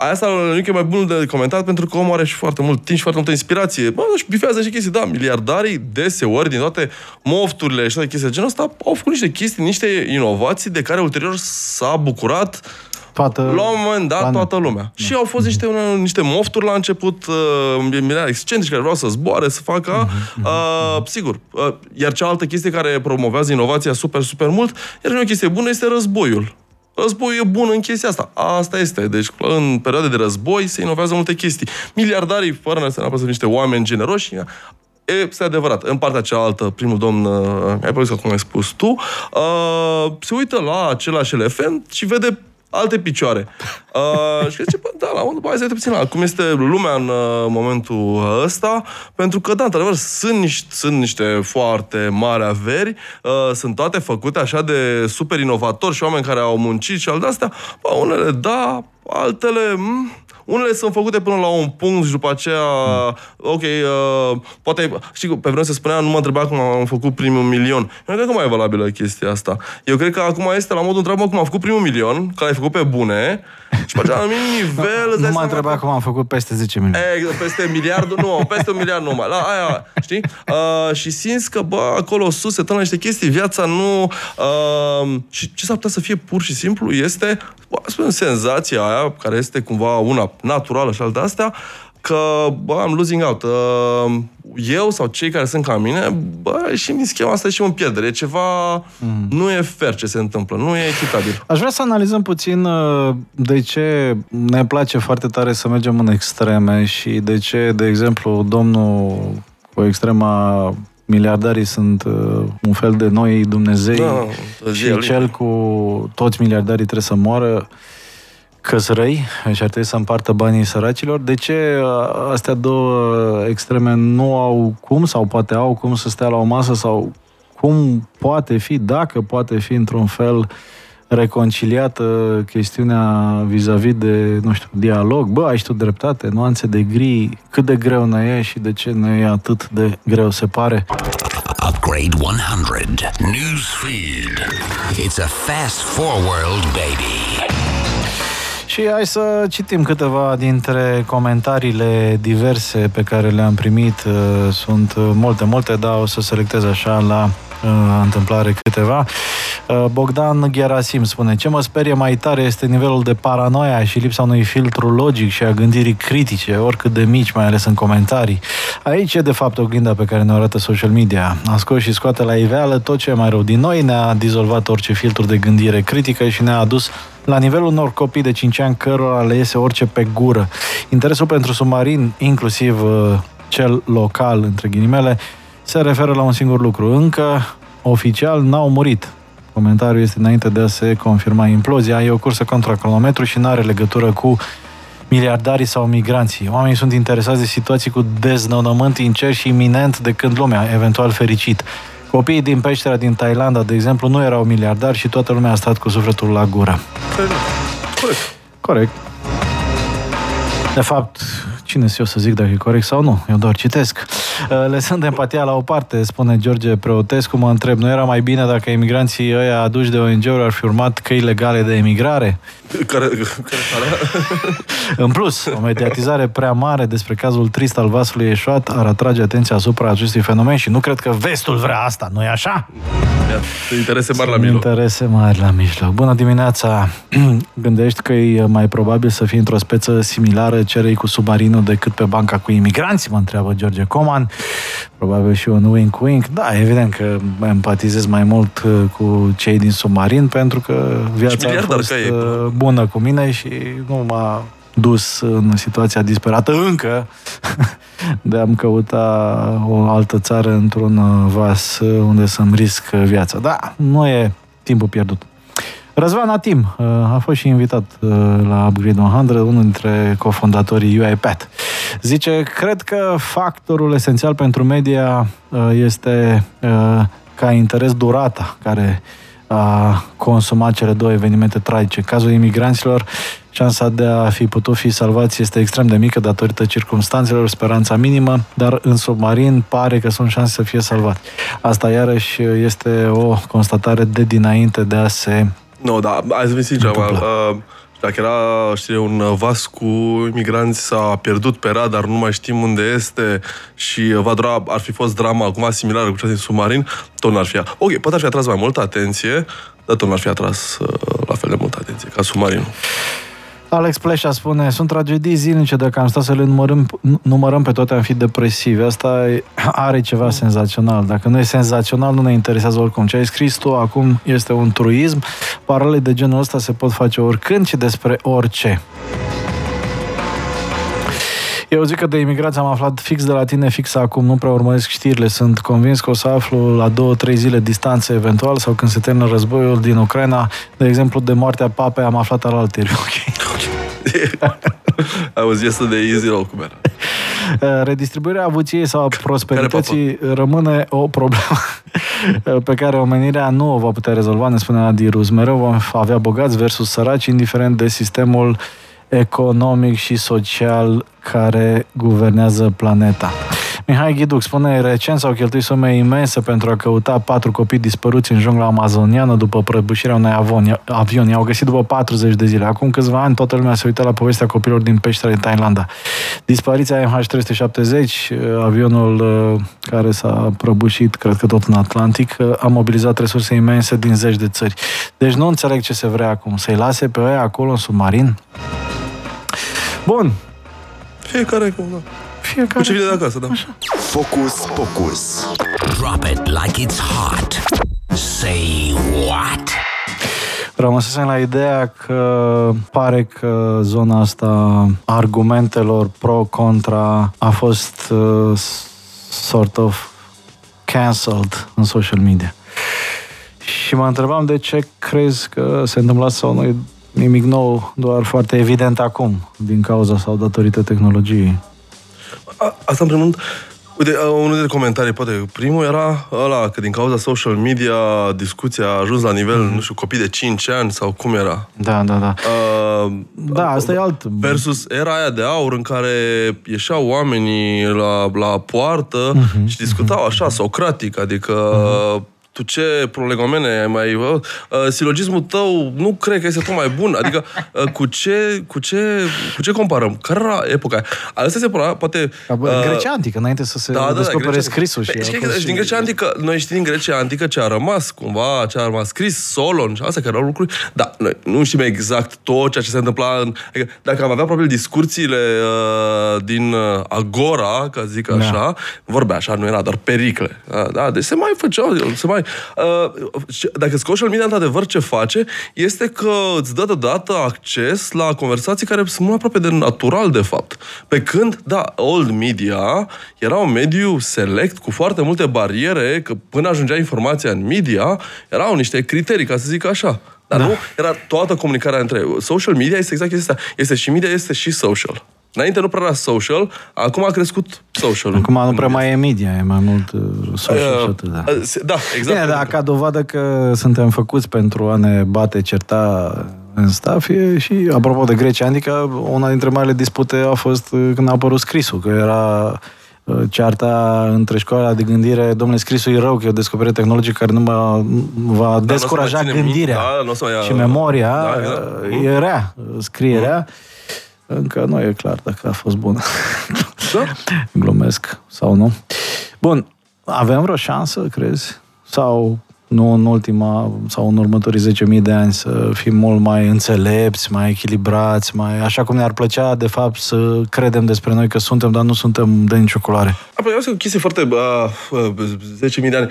[SPEAKER 3] Aia asta nu e mai bun de comentat pentru că omul are și foarte mult timp și foarte multă inspirație. Bă, și bifează și chestii, da, miliardarii deseori din toate mofturile și toate chestii de genul ăsta au făcut niște chestii, niște inovații de care ulterior s-a bucurat
[SPEAKER 2] toată...
[SPEAKER 3] La un moment dat, plan... toată lumea. Da. Și au fost niște, niște mofturi la început, uh, excentrici care vreau să zboare, să facă, uh-huh. uh, sigur. Uh, iar cealaltă chestie care promovează inovația super, super mult, iar o chestie bună este războiul. Războiul e bun în chestia asta. Asta este. Deci, în perioade de război se inovează multe chestii. Miliardarii, fără să neapărat niște oameni generoși, este adevărat. În partea cealaltă, primul domn, uh, ai părut cum ai spus tu, uh, se uită la același elefant și vede alte picioare. Uh, și zice, da, la un hai să puțin la cum este lumea în uh, momentul ăsta, pentru că, da, într-adevăr, sunt niște, sunt niște foarte mari averi, uh, sunt toate făcute așa de super inovatori și oameni care au muncit și al de astea, bă, unele da, altele... Mm, unele sunt făcute până la un punct și după aceea, ok, uh, poate, știi, pe vreme se spunea, nu mă întreba cum am făcut primul milion. Eu nu cred că mai e valabilă chestia asta. Eu cred că acum este la modul întreabă cum am făcut primul milion, care ai făcut pe bune, și pe anumit nivel...
[SPEAKER 2] Nu m-a întrebat cum am făcut peste 10 milioane.
[SPEAKER 3] E, peste miliardul, nu, peste un miliard numai. La aia, știi? Uh, și simți că, bă, acolo sus se niște chestii, viața nu... Uh, și ce s-ar putea să fie pur și simplu este, bă, spun, senzația aia, care este cumva una naturală și alta astea, că, bă, am losing out. Uh, eu sau cei care sunt ca mine, bă, și din schema asta și în pierdere. E ceva... Mm. Nu e fair ce se întâmplă, nu e echitabil.
[SPEAKER 2] Aș vrea să analizăm puțin uh, de ce ne place foarte tare să mergem în extreme și de ce, de exemplu, domnul cu extrema miliardarii sunt uh, un fel de noi Dumnezei da, și cel cu toți miliardarii trebuie să moară căsărăi și ar trebui să împartă banii săracilor. De ce uh, astea două extreme nu au cum sau poate au cum să stea la o masă sau cum poate fi, dacă poate fi într-un fel reconciliată chestiunea vis-a-vis de, nu știu, dialog. Bă, ai tu dreptate, nuanțe de gri, cât de greu ne e și de ce ne e atât de greu, se pare. Upgrade 100 Newsfeed. It's a fast forward, baby. Și hai să citim câteva dintre comentariile diverse pe care le-am primit. Uh, sunt multe, multe, dar o să selectez așa la uh, întâmplare câteva. Uh, Bogdan Gherasim spune Ce mă sperie mai tare este nivelul de paranoia și lipsa unui filtru logic și a gândirii critice, oricât de mici, mai ales în comentarii. Aici e de fapt oglinda pe care ne arată social media. A scos și scoate la iveală tot ce e mai rău din noi, ne-a dizolvat orice filtru de gândire critică și ne-a adus la nivelul unor copii de 5 ani cărora le iese orice pe gură. Interesul pentru submarin, inclusiv uh, cel local, între ghilimele, se referă la un singur lucru. Încă oficial n-au murit. Comentariul este înainte de a se confirma implozia. E o cursă contra cronometru și nu are legătură cu miliardarii sau migranții. Oamenii sunt interesați de situații cu deznodământ incer și iminent de când lumea, eventual fericit. Copiii din peștera din Thailanda, de exemplu, nu erau miliardari și toată lumea a stat cu sufletul la gură.
[SPEAKER 3] Corect.
[SPEAKER 2] Corect. De fapt, cine sunt eu să zic dacă e corect sau nu? Eu doar citesc. Uh, lăsând empatia la o parte, spune George Preotescu, mă întreb, nu era mai bine dacă emigranții ăia aduși de ONG-uri ar fi urmat căi legale de emigrare?
[SPEAKER 3] Care, care
[SPEAKER 2] În plus, o mediatizare prea mare despre cazul trist al vasului eșuat ar atrage atenția asupra acestui fenomen și nu cred că vestul vrea asta, nu-i așa?
[SPEAKER 3] Interese mari la mijloc.
[SPEAKER 2] Interese mari la mijloc. Bună dimineața! Gândești că e mai probabil să fii într-o speță similară cerei cu submarinul decât pe banca cu imigranți, mă întreabă George Coman. Probabil și un wink-wink. Da, evident că empatizez mai mult uh, cu cei din submarin pentru că viața a fost uh, bună cu mine și nu m-a dus în situația disperată încă de a-mi căuta o altă țară într-un uh, vas unde să-mi risc viața. Da, nu e timpul pierdut. Răzvan Atim uh, a fost și invitat uh, la Upgrade 100, unul dintre cofondatorii UiPath. Zice, cred că factorul esențial pentru media uh, este ca interes durata care a consumat cele două evenimente tragice. În cazul imigranților, șansa de a fi putut fi salvați este extrem de mică datorită circumstanțelor, speranța minimă, dar în submarin pare că sunt șanse să fie salvat. Asta iarăși este o constatare de dinainte de a se
[SPEAKER 3] nu, da, hai să fim sincer, uh, dacă era, știi, un vas cu imigranți s-a pierdut pe radar, nu mai știm unde este și va dura, ar fi fost drama acum similară cu cea din submarin, tot n-ar fi. Ok, poate ar fi atras mai multă atenție, dar tot n-ar fi atras uh, la fel de multă atenție ca submarinul.
[SPEAKER 2] Alex Pleșa spune, sunt tragedii zilnice, dacă am stat să le numărăm, numărăm pe toate, am fi depresivi. Asta are ceva senzațional. Dacă nu e senzațional, nu ne interesează oricum. Ce ai scris tu acum este un truism. Paralele de genul ăsta se pot face oricând și despre orice. Eu zic că de imigrație am aflat fix de la tine, fix acum, nu prea urmăresc știrile. Sunt convins că o să aflu la două, trei zile distanță eventual sau când se termină războiul din Ucraina. De exemplu, de moartea papei am aflat al altieri.
[SPEAKER 3] Ok. I was yesterday easy cum era.
[SPEAKER 2] Uh, redistribuirea avuției sau prosperității rămâne o problemă pe care omenirea nu o va putea rezolva, ne spune Adirus. Mereu vom avea bogați versus săraci, indiferent de sistemul economic și social care guvernează planeta. Mihai Ghiduc spune, recent s-au cheltuit sume imense pentru a căuta patru copii dispăruți în jungla amazoniană după prăbușirea unui avion. I-au găsit după 40 de zile. Acum câțiva ani toată lumea se uită la povestea copilor din peștera din Thailanda. Dispariția MH370, avionul uh, care s-a prăbușit, cred că tot în Atlantic, uh, a mobilizat resurse imense din zeci de țări. Deci nu înțeleg ce se vrea acum. Să-i lase pe aia acolo în submarin? Bun,
[SPEAKER 3] Fiecare cu, da.
[SPEAKER 2] Fiecare.
[SPEAKER 3] cu ce vine de acasă, da.
[SPEAKER 4] Focus Pocus.
[SPEAKER 1] Drop it like it's hot. Say what?
[SPEAKER 2] Rămăsesem la ideea că pare că zona asta argumentelor pro-contra a fost uh, sort of cancelled în social media. Și mă întrebam de ce crezi că se întâmplă sau nu e nimic nou, doar foarte evident acum, din cauza sau datorită tehnologiei.
[SPEAKER 3] A, asta în primul rând, Uite, uh, unul dintre comentarii, poate primul era ăla, că din cauza social media discuția a ajuns la nivel, mm-hmm. nu știu, copii de 5 ani sau cum era.
[SPEAKER 2] Da, da, da.
[SPEAKER 3] Uh,
[SPEAKER 2] Da, asta e alt...
[SPEAKER 3] Versus era aia de aur în care ieșeau oamenii la, la poartă
[SPEAKER 2] Mhm,
[SPEAKER 3] și discutau așa, socratic, adică tu ce prolegomene ai mai... Uh, uh, silogismul tău nu cred că este tot mai bun. Adică uh, cu, ce, cu, ce, cu ce comparăm? Care era epoca aia? Asta se pora, poate...
[SPEAKER 2] Ca bă,
[SPEAKER 3] uh,
[SPEAKER 2] Grecia antică, înainte să se
[SPEAKER 3] da, da,
[SPEAKER 2] descopere
[SPEAKER 3] Grecia-
[SPEAKER 2] scrisul. Și
[SPEAKER 3] Păi,
[SPEAKER 2] a
[SPEAKER 3] știi că
[SPEAKER 2] fost
[SPEAKER 3] și din Grecia antică, noi știm din Grecia antică ce a rămas, cumva, ce a rămas scris, Solon și astea care erau lucruri. Da, noi nu știm exact tot ceea ce se întâmpla. În, adică, dacă am avea probabil discuțiile uh, din uh, Agora, ca zic
[SPEAKER 2] Da.
[SPEAKER 3] așa, vorbea așa, nu era doar pericle. Da, da, deci se mai făceau, se mai... Uh, și dacă social media, într-adevăr, ce face, este că îți dă deodată acces la conversații care sunt mult mai aproape de natural, de fapt. Pe când, da, old media era un mediu select cu foarte multe bariere, că până ajungea informația în media, erau niște criterii, ca să zic așa. Dar da. nu era toată comunicarea între... Social media este exact chestia asta. Este și media, este și social. Înainte nu prea era social, acum a crescut social.
[SPEAKER 2] Acum nu prea mai e media, e mai mult uh, social și atât, da.
[SPEAKER 3] Da, exact.
[SPEAKER 2] Bine, dar ca dovadă că suntem făcuți pentru a ne bate, certa în staff, e și, apropo de Grecia Antică, una dintre marile dispute a fost uh, când a apărut scrisul, că era uh, cearta între școala de gândire, domnule, scrisul e rău, că e o descoperire tehnologică care nu mă, va
[SPEAKER 3] nu o să
[SPEAKER 2] descuraja
[SPEAKER 3] mai ține
[SPEAKER 2] gândirea
[SPEAKER 3] minte, da, nu o să mai ia-
[SPEAKER 2] și memoria,
[SPEAKER 3] Da, exact.
[SPEAKER 2] uh, e rea, scrie rea. Încă nu e clar dacă a fost bună.
[SPEAKER 3] Da?
[SPEAKER 2] Glumesc sau nu. Bun, avem vreo șansă, crezi? Sau nu în ultima sau în următorii 10.000 de ani să fim mult mai înțelepți, mai echilibrați, mai așa cum ne-ar plăcea, de fapt, să credem despre noi că suntem, dar nu suntem de nicio culoare.
[SPEAKER 3] Apoi, asta e o chestie foarte... Uh, uh, 10.000 de ani.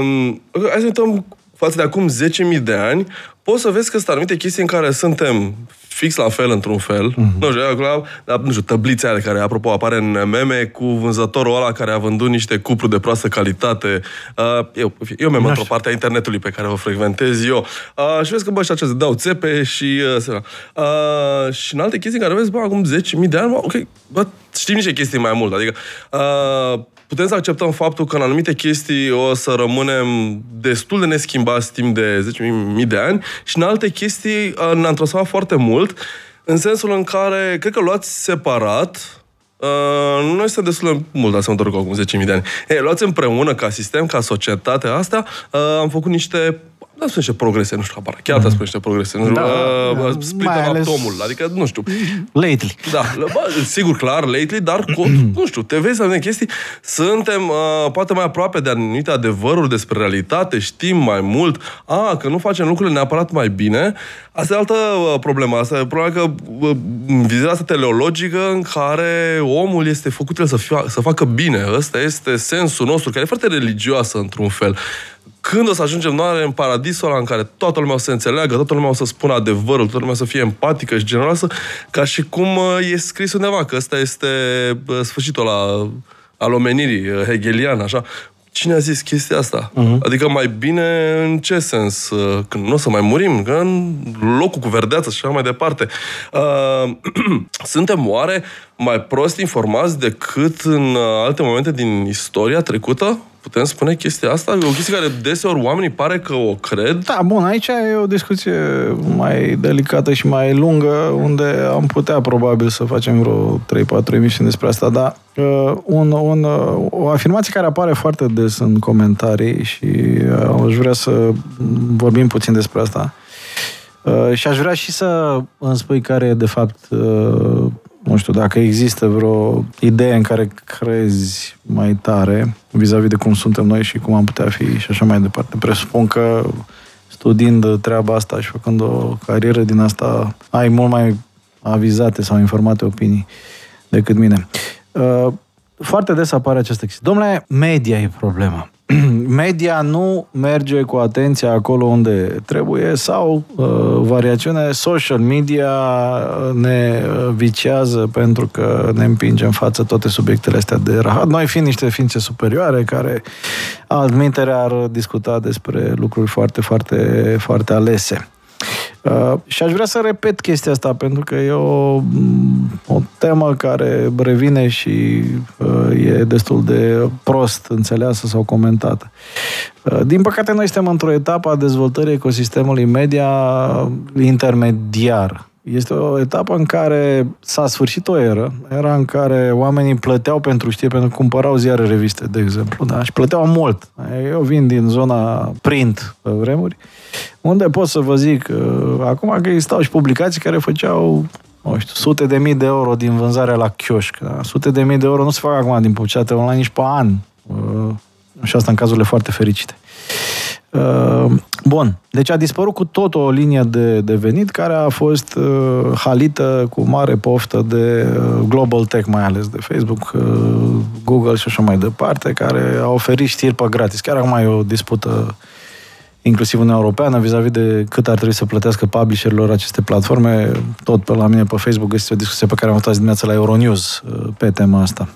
[SPEAKER 3] Um, hai să ne uităm față de acum 10.000 de ani, poți să vezi că sunt anumite chestii în care suntem fix la fel, într-un fel. Mm-hmm. Nu știu, acolo, dar, nu știu, tăblița aia care, apropo, apare în meme cu vânzătorul ăla care a vândut niște cuplu de proastă calitate. Uh, eu, eu mi-am într-o parte a internetului pe care o frecventez eu. Uh, și vezi că, bă, ăștia ce dau țepe și... Uh, uh, și în alte chestii în care vezi, bă, acum 10.000 de ani, bă, ok, bă, știm niște chestii mai mult. Adică, uh, putem să acceptăm faptul că în anumite chestii o să rămânem destul de neschimbați timp de 10.000 de ani și în alte chestii uh, ne-am transformat foarte mult în sensul în care, cred că luați separat, Uh, noi suntem destul de mult asemănători cu acum 10.000 de ani. Ei, luați împreună, ca sistem, ca societate, asta, uh, am făcut niște da, spune niște progrese, nu știu, apar. Chiar mm. spune niște progrese. Nu știu,
[SPEAKER 2] Da,
[SPEAKER 3] uh,
[SPEAKER 2] da,
[SPEAKER 3] split
[SPEAKER 2] mai ales-
[SPEAKER 3] atomul, adică, nu știu.
[SPEAKER 2] Lately.
[SPEAKER 3] Da, bă, sigur, clar, lately, dar, cu, nu știu, te vezi anumite chestii, suntem uh, poate mai aproape de anumite adevăruri despre realitate, știm mai mult, a, că nu facem lucrurile neapărat mai bine. Asta e altă uh, problemă, asta e problema că uh, vizirea asta teleologică în care omul este făcut el să, fia, să facă bine. Ăsta este sensul nostru, care e foarte religioasă într-un fel. Când o să ajungem noi în paradisul ăla în care toată lumea o să înțeleagă, toată lumea o să spună adevărul, toată lumea o să fie empatică și generoasă, ca și cum uh, e scris undeva, că ăsta este uh, sfârșitul ăla al omenirii, uh, hegelian, așa. Cine a zis chestia asta? Uh-huh. Adică mai bine în ce sens? Uh, Când nu o să mai murim? Că în locul cu verdeață și așa mai departe. Uh, suntem oare mai prost informați decât în uh, alte momente din istoria trecută? Putem spune chestia asta? E o chestie care deseori oamenii pare că o cred.
[SPEAKER 2] Da, bun, aici e o discuție mai delicată și mai lungă, unde am putea probabil să facem vreo 3-4 emisiuni despre asta, dar uh, un, un, uh, o afirmație care apare foarte des în comentarii și uh, aș vrea să vorbim puțin despre asta. Uh, și aș vrea și să îmi spui care e, de fapt, uh, nu știu, dacă există vreo idee în care crezi mai tare vis-a-vis de cum suntem noi și cum am putea fi și așa mai departe. Presupun că studiind treaba asta și făcând o carieră din asta, ai mult mai avizate sau informate opinii. decât mine. Uh, foarte des apare această chestie. Domnule, media e problema. media nu merge cu atenția acolo unde trebuie sau uh, variațiune social media ne vicează pentru că ne împinge în față toate subiectele astea de rahat. Noi fiind niște ființe superioare care altmintere ar discuta despre lucruri foarte, foarte, foarte alese. Uh, și aș vrea să repet chestia asta, pentru că e o, o temă care revine și uh, e destul de prost înțeleasă sau comentată. Uh, din păcate, noi suntem într-o etapă a dezvoltării ecosistemului media intermediar. Este o etapă în care s-a sfârșit o eră, era în care oamenii plăteau pentru știri, pentru că cumpărau ziare reviste, de exemplu, da? și plăteau mult. Eu vin din zona print pe vremuri, unde pot să vă zic, uh, acum că existau și publicații care făceau nu știu, sute de mii de euro din vânzarea la chioșc. Da? Sute de mii de euro nu se fac acum din publicitate online nici pe an. Uh, și asta în cazurile foarte fericite. Uh, bun. Deci a dispărut cu tot o linie de, de venit care a fost uh, halită cu mare poftă de uh, Global Tech, mai ales de Facebook, uh, Google și așa mai departe, care a oferit știri pe gratis. Chiar acum e o dispută inclusiv în Europeană, vis-a-vis de cât ar trebui să plătească publisherilor aceste platforme. Tot pe la mine pe Facebook găsiți o discuție pe care am avut azi dimineața la Euronews uh, pe tema asta.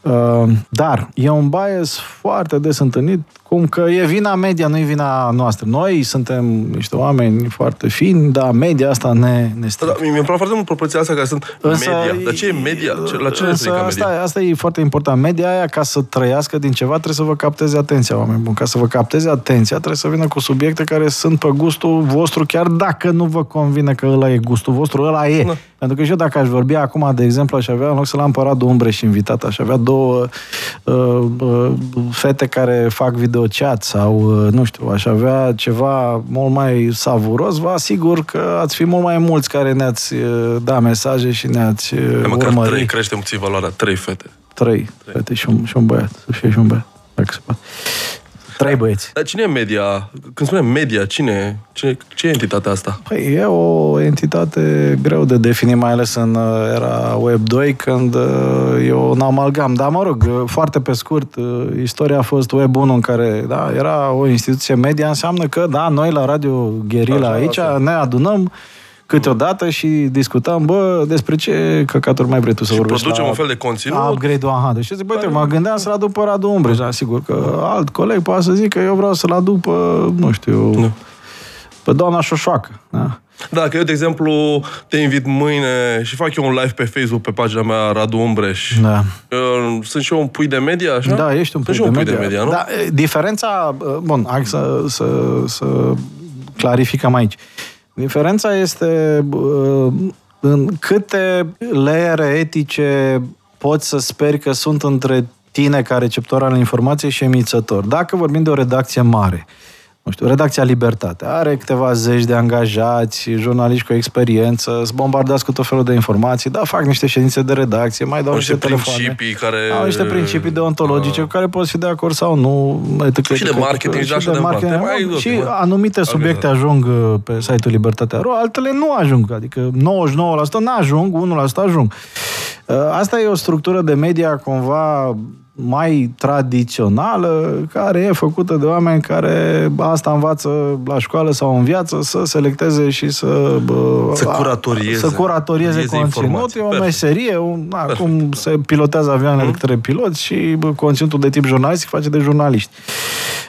[SPEAKER 2] Uh, dar e un bias foarte des întâlnit, cum că e vina media, nu e vina noastră. Noi suntem niște oameni foarte fini, dar media asta ne, ne strică.
[SPEAKER 3] Da, mi-e place foarte mult proporția asta care sunt
[SPEAKER 2] Însă,
[SPEAKER 3] media. Dar ce e media? Ce, la ce ne
[SPEAKER 2] însă,
[SPEAKER 3] ca media?
[SPEAKER 2] asta, asta e foarte important. Media aia, ca să trăiască din ceva, trebuie să vă capteze atenția, oameni buni. Ca să vă capteze atenția, trebuie să vină cu subiecte care sunt pe gustul vostru, chiar dacă nu vă convine că ăla e gustul vostru, ăla e.
[SPEAKER 3] Da.
[SPEAKER 2] Pentru că și eu dacă aș vorbi acum, de exemplu, aș avea, în loc să l-am pe Radu Umbreș și invitat, aș avea două uh, uh, fete care fac videochat sau, uh, nu știu, aș avea ceva mult mai savuros, vă asigur că ați fi mult mai mulți care ne-ați uh, da mesaje și ne-ați uh,
[SPEAKER 3] De măcar
[SPEAKER 2] urmărit.
[SPEAKER 3] trei creștem puțin valoarea. Trei fete.
[SPEAKER 2] Trei fete și un, și un băiat. Să fie și un băiat. Dacă se poate. Trei băieți.
[SPEAKER 3] Dar cine e media? Când spunem media, cine, cine, ce e entitatea asta?
[SPEAKER 2] Păi e o entitate greu de definit, mai ales în uh, era Web 2, când uh, e un amalgam. Dar, mă rog, uh, foarte pe scurt, uh, istoria a fost Web 1 în care da, era o instituție media, înseamnă că, da, noi la Radio Guerilla
[SPEAKER 3] Așa,
[SPEAKER 2] aici
[SPEAKER 3] așa.
[SPEAKER 2] ne adunăm câteodată și discutăm, bă, despre ce căcaturi mai vrei tu să
[SPEAKER 3] Și
[SPEAKER 2] vorbești
[SPEAKER 3] producem
[SPEAKER 2] la
[SPEAKER 3] un fel de conținut.
[SPEAKER 2] upgrade-ul aha. Deci zic, băi, mă gândeam să-l aduc pe Radu Umbreș, dar sigur că alt coleg poate să zică că eu vreau să-l aduc pe, nu știu,
[SPEAKER 3] Nu.
[SPEAKER 2] pe doamna Șoșoacă. Da?
[SPEAKER 3] Dacă eu, de exemplu, te invit mâine și fac eu un live pe Facebook pe pagina mea Radu Umbreș,
[SPEAKER 2] Da.
[SPEAKER 3] eu, sunt și eu un pui de media, așa?
[SPEAKER 2] Da, ești un
[SPEAKER 3] sunt
[SPEAKER 2] pic
[SPEAKER 3] și eu
[SPEAKER 2] de
[SPEAKER 3] un
[SPEAKER 2] media.
[SPEAKER 3] pui de media, nu?
[SPEAKER 2] Da, e, diferența, bun, hai să, să, să clarificăm aici. Diferența este bă, în câte leere etice poți să speri că sunt între tine ca receptor al informației și emițător. Dacă vorbim de o redacție mare, nu știu, redacția Libertate, are câteva zeci de angajați, jurnaliști cu experiență, sunt bombardați cu tot felul de informații, da, fac niște ședințe de redacție, mai dau
[SPEAKER 3] Au
[SPEAKER 2] niște,
[SPEAKER 3] niște
[SPEAKER 2] telefoane.
[SPEAKER 3] principii care...
[SPEAKER 2] Au niște principii deontologice cu care poți fi de acord sau nu. etică,
[SPEAKER 3] Și de
[SPEAKER 2] etică,
[SPEAKER 3] marketing
[SPEAKER 2] etică,
[SPEAKER 3] și așa de
[SPEAKER 2] marketing.
[SPEAKER 3] departe. Mai-
[SPEAKER 2] Și
[SPEAKER 3] mai-
[SPEAKER 2] anumite subiecte ajung uh, pe site-ul Libertatea.ro, altele nu ajung. Adică 99% nu ajung, 1% ajung. Uh, Asta e o structură de media cumva mai tradițională, care e făcută de oameni care asta învață la școală sau în viață, să selecteze și să... bă,
[SPEAKER 3] Să curatorieze.
[SPEAKER 2] Să curatorieze
[SPEAKER 3] Ieze
[SPEAKER 2] conținut.
[SPEAKER 3] informații.
[SPEAKER 2] E o
[SPEAKER 3] Perfect.
[SPEAKER 2] meserie, un, na, cum se pilotează avioanele
[SPEAKER 3] Mhm.
[SPEAKER 2] de către piloți și bă, conținutul de tip jurnalistic face de jurnaliști.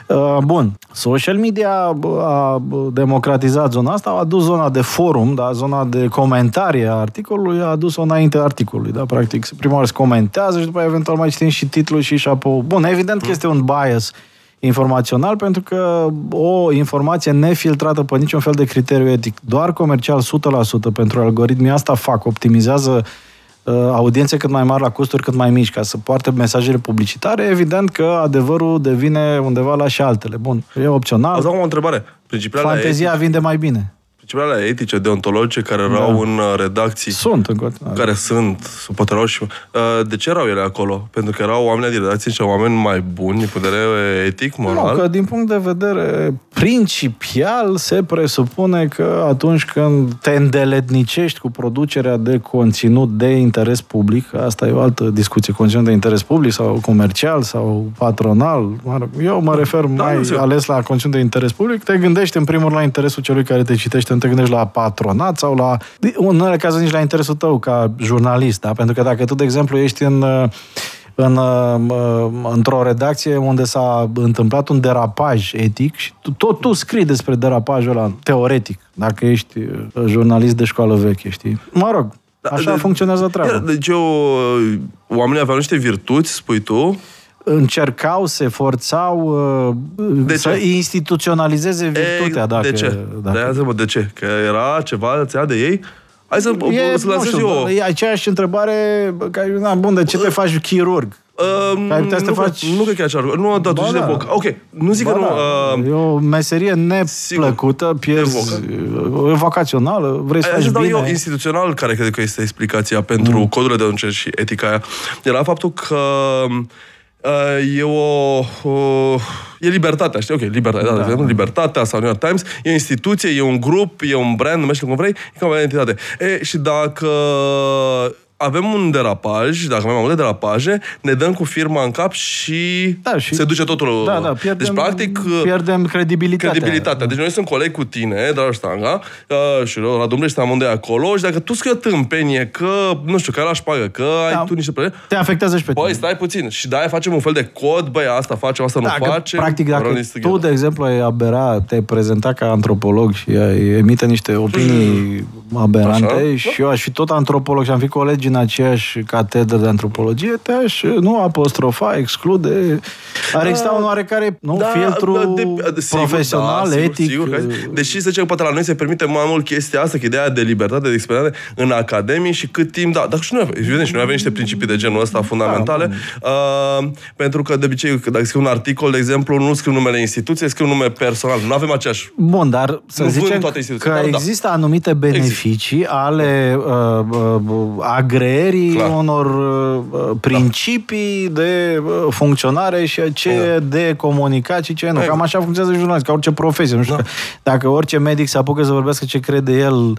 [SPEAKER 2] Uh, Bun. Social media bă, a bă, democratizat zona asta, a adus zona de forum, da, zona de comentarie a articolului, a adus-o înainte articolului, da, practic. Prima oară se comentează și după aia eventual mai citim și titlul și șapou. Bun, evident că este un bias informațional pentru că o informație nefiltrată pe niciun fel de criteriu etic, doar comercial 100% pentru algoritmii asta fac, optimizează uh, audiențe cât mai mari la costuri cât mai mici, ca să poarte mesajele publicitare, evident că adevărul devine undeva la și altele. Bun, e opțional,
[SPEAKER 3] Ați o întrebare. Principiile alea,
[SPEAKER 2] fantezia vinde mai bine.
[SPEAKER 3] Principiile alea etice, deontologice, care erau
[SPEAKER 2] Da.
[SPEAKER 3] în uh, redacții,
[SPEAKER 2] Sunt în continuare.
[SPEAKER 3] care sunt, poate erau și... Uh, de ce erau ele acolo? Pentru că erau oameni din redacție și oameni mai buni, din punct de vedere etic, moral?
[SPEAKER 2] Nu, că din punct de vedere principial se presupune că atunci când te îndeletnicești cu producerea de conținut de interes public, asta e o altă discuție, conținut de interes public sau comercial sau patronal, eu mă refer da, mai ales la conținut de interes public, te gândești în primul rând la interesul celui care te citește, nu te gândești la patronat sau la, în unele cazuri nici la interesul tău ca jurnalist, da? pentru că dacă tu, de exemplu, ești în în, uh, într-o redacție unde s-a întâmplat un derapaj etic și tu, tot tu scrii despre derapajul ăla, teoretic, dacă ești uh, jurnalist de școală veche, știi? Mă rog, da, așa de, funcționează treaba.
[SPEAKER 3] Deci eu, uh, oamenii aveau niște virtuți, spui tu,
[SPEAKER 2] încercau, se forțau de să ce? instituționalizeze virtutea. E, dacă,
[SPEAKER 3] de ce? Dacă... De, de ce? Că era ceva, ți de ei? Hai să,
[SPEAKER 2] e, să lansez știu, eu. E aceeași întrebare, care, na, bun, de ce te faci chirurg?
[SPEAKER 3] Uh, ai putea să te faci... Nu cred că e așa. Nu, da, tu da. voc. Ok, nu zic ba că nu...
[SPEAKER 2] Da. Uh, e o meserie neplăcută, sigur, pierzi... E vocațională, vrei să faci bine.
[SPEAKER 3] eu instituțional, care cred că este explicația pentru mm. codurile de atunci și etica aia, era faptul că uh, e o, o... E libertatea, știi? Ok, libertatea, da, da. libertatea sau New York Times, e o instituție, e un grup, e un brand, numește cum vrei, e ca o identitate. E, și dacă avem un derapaj, dacă avem mai multe derapaje, ne dăm cu firma în cap și, da, și se duce totul.
[SPEAKER 2] Da, da, pierdem,
[SPEAKER 3] deci, practic,
[SPEAKER 2] pierdem credibilitatea.
[SPEAKER 3] credibilitatea. Deci noi sunt colegi cu tine, Dragoș Stanga, uh, și la Dumbre amândoi acolo și dacă tu scrii o tâmpenie că, nu știu, că la șpagă, că da, ai tu niște probleme...
[SPEAKER 2] Te afectează și pe
[SPEAKER 3] tine. Băi, stai puțin. Și de-aia facem un fel de cod, băi, asta facem, asta da, nu facem.
[SPEAKER 2] Practic, dacă tu, de exemplu, ai abera, te-ai prezentat ca antropolog și ai emite niște opinii aberante Așa? și eu aș fi tot antropolog și am fi colegi în aceeași catedră de antropologie, te-aș nu apostrofa, exclude. Ar exista un oarecare nu, da, filtru de, de, profesional, da, etic. Sigur, sigur,
[SPEAKER 3] deși să zicem că poate la noi se permite mai mult chestia asta, că ideea de libertate, de experiență în academie și cât timp, da, dar și noi, evident, și noi avem niște principii de genul ăsta fundamentale, da, uh, pentru că de obicei, dacă scriu un articol, de exemplu, nu scriu numele instituției, scriu nume personal. Nu avem aceeași...
[SPEAKER 2] Bun, dar să nu zicem toate că dar, da. există da. anumite beneficii există. ale uh, uh, agreerii Clar. unor uh, principii de uh, funcționare și ce da. de comunicat și ce nu. Cam așa funcționează jurnalism, ca orice profesie. Nu știu, da. dacă orice medic se apucă să vorbească ce crede el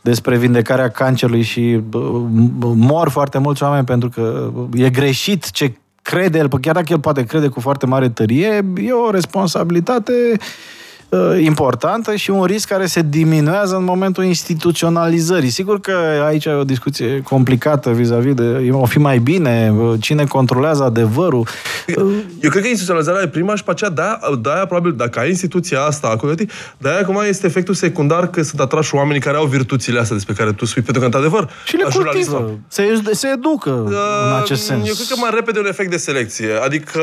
[SPEAKER 2] despre vindecarea cancerului și mor foarte mulți oameni pentru că e greșit ce crede el, chiar dacă el poate crede cu foarte mare tărie, e o responsabilitate Uh, importantă și un risc care se diminuează în momentul instituționalizării. Sigur că aici e o discuție complicată vis-a-vis de o fi mai bine, uh, cine controlează adevărul.
[SPEAKER 3] Eu cred că instituționalizarea e prima și pe aceea de-aia, de-aia probabil, dacă ai instituția asta acolo, de-aia acum este efectul secundar că sunt atrași oamenii care au virtuțile astea despre care tu spui, pentru că, într-adevăr,
[SPEAKER 2] și le cultivă. Se, se educă uh, în acest sens.
[SPEAKER 3] Eu cred că mai repede un efect de selecție. Adică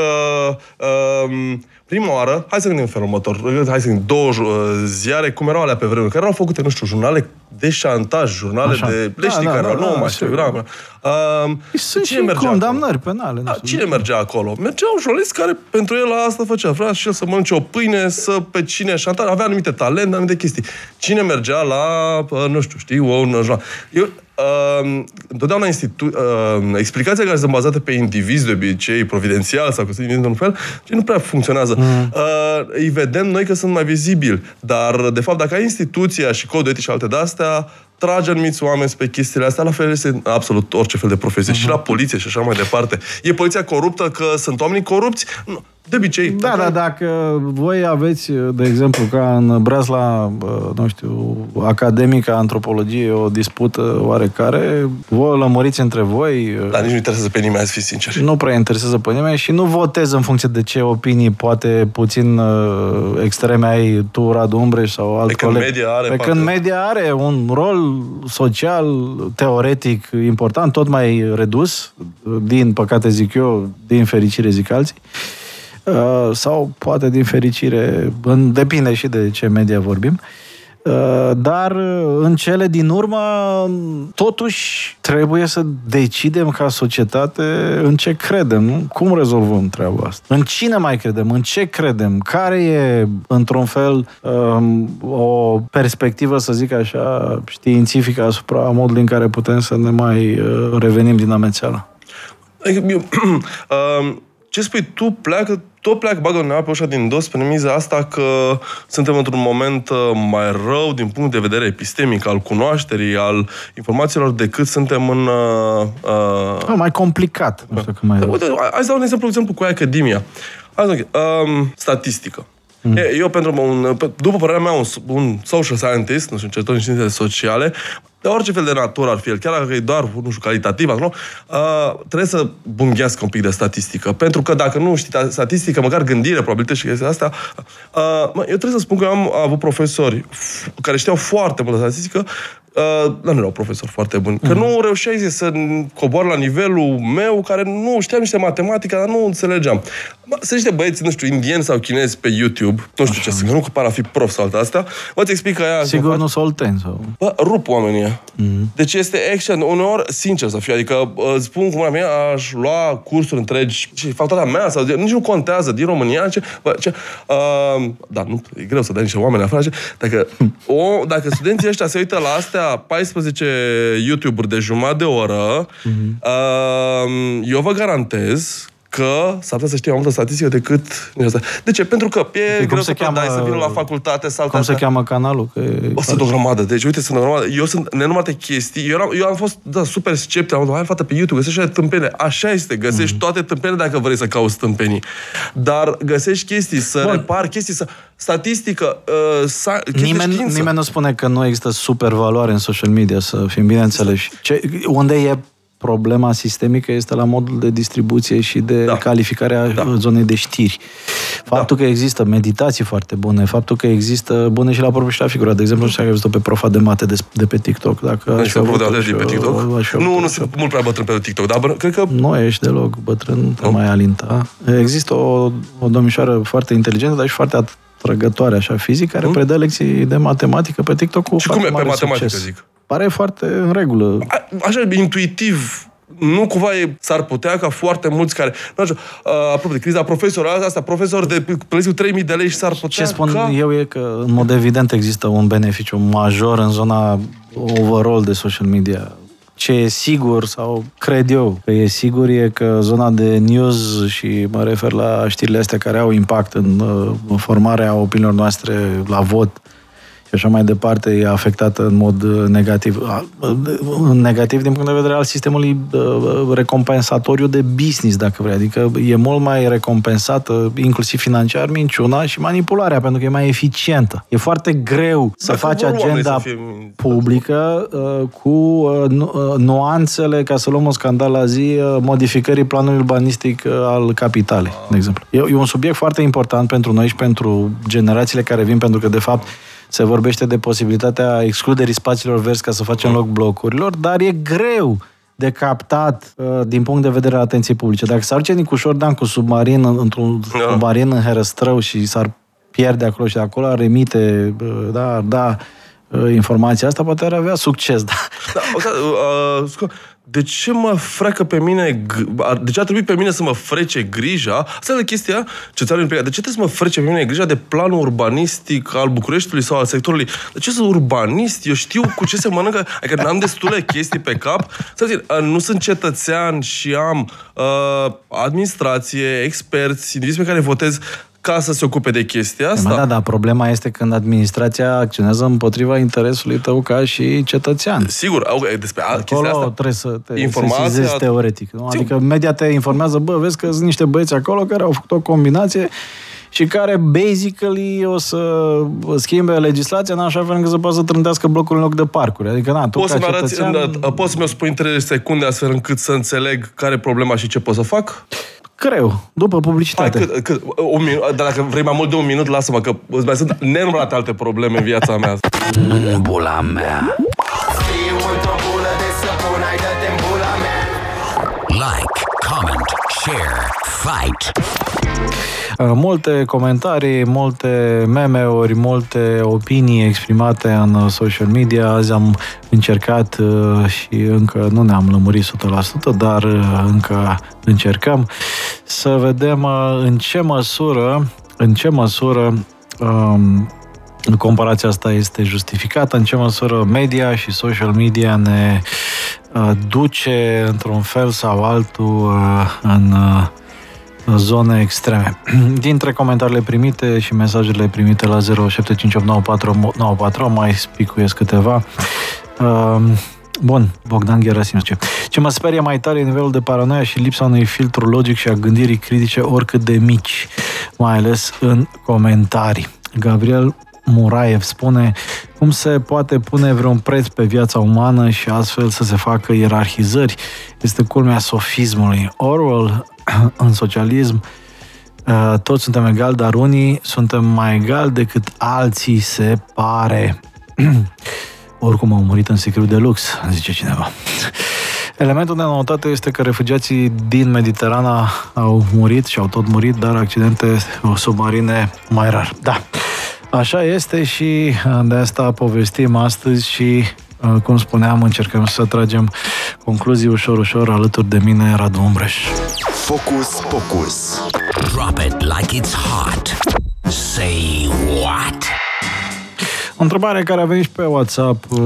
[SPEAKER 3] uh, prima oară, hai să gândim în felul următor, hai să gândim două uh, ziare, cum erau alea pe vremuri, care erau făcute, nu știu, jurnale de șantaj, jurnale Așa. de... Le știi da, care da, erau, da, nu mai știu, era,
[SPEAKER 2] uh, Sunt cine mergea condamnări
[SPEAKER 3] acolo?
[SPEAKER 2] penale.
[SPEAKER 3] Da, cine mergea acolo? Mergea un jurnalist care pentru el asta făcea. Vrea și el să mănânce o pâine, să pe cine șantaj, avea anumite talente, anumite chestii. Cine mergea la, uh, nu știu, știi, o, un jurnal. Eu, uh, întotdeauna institu- uh, explicația care sunt bazate pe indivizi, de obicei, providențial sau cu într-un fel, ce nu prea funcționează. Mm. Uh, îi vedem noi că sunt mai vizibili, dar, de fapt, dacă ai instituția și codul etic și alte de-astea, trage anumiți oameni pe chestiile astea, la fel este absolut orice fel de profesie. Uh-huh. Și la poliție și așa mai departe. E poliția coruptă că sunt oameni corupți? Nu. De obicei.
[SPEAKER 2] Da, dar dacă voi aveți, de exemplu, ca în Brazla, nu știu, academica antropologie, o dispută oarecare, voi lămuriți între voi.
[SPEAKER 3] Dar nici nu interesează pe nimeni, să fiți sinceri.
[SPEAKER 2] Nu prea interesează pe nimeni și nu votez în funcție de ce opinii, poate puțin uh, extreme ai tu, Radu Umbreș sau alt pe coleg.
[SPEAKER 3] Când media are,
[SPEAKER 2] pe când media are un rol social, teoretic important, tot mai redus, din păcate zic eu, din fericire zic alții. Uh, sau poate din fericire, depinde și de ce media vorbim, uh, dar uh, în cele din urmă totuși trebuie să decidem ca societate în ce credem, nu? Cum rezolvăm treaba asta? În cine mai credem? În ce credem? Care e, într-un fel, um, o perspectivă, să zic așa, științifică asupra modului în care putem să ne mai revenim din amețeală?
[SPEAKER 3] Adică, eu, um, ce spui tu pleacă tot pleacă, bagă undeva pe ușa din dos, pe miza asta că suntem într-un moment uh, mai rău din punct de vedere epistemic, al cunoașterii, al informațiilor, decât suntem în... Uh,
[SPEAKER 2] uh... mai complicat. Nu știu că mai...
[SPEAKER 3] Uite, hai să dau un exemplu, exemplu cu Academia. Hai să um, statistică. Mm. Eu, pentru un, după părerea mea, un, un social scientist, nu știu, cercetător în științele sociale, de orice fel de natură ar fi el, chiar dacă e doar, nu știu, calitativ, acolo, uh, trebuie să bunghească un pic de statistică. Pentru că dacă nu știi statistică, măcar gândire, probabilități și chestia asta, uh, eu trebuie să spun că am avut profesori care știau foarte multă statistică, Uh, nu erau profesori foarte buni. Că mm-hmm. nu reușeai să cobor la nivelul meu, care nu știam niște matematică, dar nu înțelegeam. Sunt niște băieți, nu știu, indieni sau chinezi pe YouTube, nu știu Așa. ce sunt, nu că par a fi prof sau alta asta, vă ți explic că aia...
[SPEAKER 2] Sigur nu solteni sau...
[SPEAKER 3] Bă, rup oamenii mm-hmm. Deci este excelent. Uneori, sincer să fiu, adică spun cum mea, aș lua cursuri întregi și facultatea mea sau nici nu contează din România. Ce, bă, ce, uh, da, nu, e greu să dai niște oameni afară. Ce, dacă, o, dacă studenții ăștia se uită la astea 14 YouTube-uri de jumătate de oră, mm-hmm. uh, eu vă garantez că s-ar putea să știe mai multă statistică decât... De ce? Pentru că e de greu să cheamă, dai să vină la facultate sau...
[SPEAKER 2] Cum se cheamă canalul? Că
[SPEAKER 3] o, sunt o grămadă. Deci, uite, sunt o grămadă. Eu sunt nenumărate chestii. Eu, am, eu am fost, da, super sceptic. Am zis, hai, fată, pe YouTube, găsești așa tâmpene. Așa este, găsești mm. toate tâmpene dacă vrei să cauți tâmpenii. Dar găsești chestii, să Bun. repar chestii, să... Statistică, uh, sa,
[SPEAKER 2] nimeni, nimeni nu spune că nu există super valoare în social media, să fim bineînțeleși. Ce, unde e problema sistemică este la modul de distribuție și de da. calificare a da. zonei de știri. Faptul da. că există meditații foarte bune, faptul că există bune și la propriu și la figura. De exemplu, nu știu dacă ai văzut pe profa de mate de, de pe TikTok. Dacă
[SPEAKER 3] nu știu de de pe TikTok? Nu, nu sunt mult prea bătrân pe TikTok, dar cred că...
[SPEAKER 2] Nu ești deloc bătrân, te mai alinta. Există o, o domnișoară foarte inteligentă, dar și foarte atrăgătoare, așa, fizic, care hmm? predă lecții de matematică pe TikTok cu
[SPEAKER 3] Și cum e pe matematică,
[SPEAKER 2] succes.
[SPEAKER 3] zic?
[SPEAKER 2] Pare foarte în regulă.
[SPEAKER 3] A, așa, intuitiv, nu cumva e, s-ar putea ca foarte mulți care, nu știu, uh, apropo de criza profesorilor, asta, profesor de plătiți 3000 de lei și s-ar putea
[SPEAKER 2] Ce spun
[SPEAKER 3] ca...
[SPEAKER 2] eu e că, în mod evident, există un beneficiu major în zona overall de social media. Ce e sigur, sau cred eu că e sigur, e că zona de news, și mă refer la știrile astea care au impact în, uh, în formarea opiniilor noastre la vot, așa mai departe, e afectată în mod uh, negativ. Uh, negativ din punct de vedere al sistemului uh, recompensatoriu de business, dacă vrei. Adică e mult mai recompensată, inclusiv financiar, minciuna și manipularea, pentru că e mai eficientă. E foarte greu să dacă faci agenda să publică cu nuanțele, ca să luăm un scandal la zi, modificării planului urbanistic al capitalei, de exemplu. E, e un subiect foarte important pentru noi și pentru generațiile care vin, pentru că, de fapt, se vorbește de posibilitatea excluderii spațiilor verzi ca să facem loc blocurilor, dar e greu de captat uh, din punct de vedere al atenției publice. Dacă s-ar duce Nicușor Dan cu submarin într-un da. submarin în Herăstrău și s-ar pierde acolo și de acolo ar emite, uh, da, da, uh, informația asta, poate ar avea succes. Da.
[SPEAKER 3] Da, uh, de ce mă freacă pe mine, de ce a trebuit pe mine să mă frece grija, asta e chestia ce ți de ce trebuie să mă frece pe mine grija de planul urbanistic al Bucureștiului sau al sectorului? De ce sunt urbanist? Eu știu cu ce se mănâncă, adică n-am destule chestii pe cap. Să zic, nu sunt cetățean și am uh, administrație, experți, indivizi pe care votez ca să se ocupe de chestia asta.
[SPEAKER 2] Da, da, problema este când administrația acționează împotriva interesului tău ca și cetățean.
[SPEAKER 3] Sigur, despre
[SPEAKER 2] Acolo
[SPEAKER 3] chestia asta.
[SPEAKER 2] trebuie să te Informația... teoretic. Nu? Adică media te informează, bă, vezi că sunt niște băieți acolo care au făcut o combinație și care basically o să schimbe legislația în așa fel încât să poată să trândească blocul în loc de parcuri. Adică, na, tu
[SPEAKER 3] poți
[SPEAKER 2] ca
[SPEAKER 3] să
[SPEAKER 2] cetățean...
[SPEAKER 3] poți să mi-o spui în 3 secunde astfel încât să înțeleg care e problema și ce pot să fac?
[SPEAKER 2] Greu, după publicitate.
[SPEAKER 3] Hai, cât, cât, un minut, dar dacă vrei mai mult de un minut, lasă-mă, că mai sunt nenumărate alte probleme în viața mea.
[SPEAKER 1] Bula mea. Like, comment, share, fight.
[SPEAKER 2] Uh, multe comentarii, multe meme-uri, multe opinii exprimate în social media. Azi am încercat uh, și încă nu ne-am lămurit 100%, dar uh, încă încercăm să vedem în ce măsură, în ce măsură um, comparația asta este justificată, în ce măsură media și social media ne uh, duce într-un fel sau altul uh, în uh, zone extreme. Dintre comentariile primite și mesajele primite la 07589494 mai spicuiesc câteva. Uh, Bun, Bogdan Gerasim zice. Ce mă sperie mai tare e nivelul de paranoia și lipsa unui filtru logic și a gândirii critice oricât de mici, mai ales în comentarii. Gabriel Muraev spune cum se poate pune vreun preț pe viața umană și astfel să se facă ierarhizări. Este culmea sofismului. Orwell, în socialism, uh, toți suntem egali, dar unii suntem mai egali decât alții, se pare. Oricum au murit în secret de lux, zice cineva. Elementul de notate este că refugiații din Mediterana au murit și au tot murit, dar accidente submarine mai rar. Da, așa este și de asta povestim astăzi și cum spuneam, încercăm să tragem concluzii ușor, ușor alături de mine, Radu Umbreș.
[SPEAKER 4] Focus Pocus.
[SPEAKER 1] Drop it like it's hot. Say what?
[SPEAKER 2] O întrebare care a venit și pe WhatsApp, uh,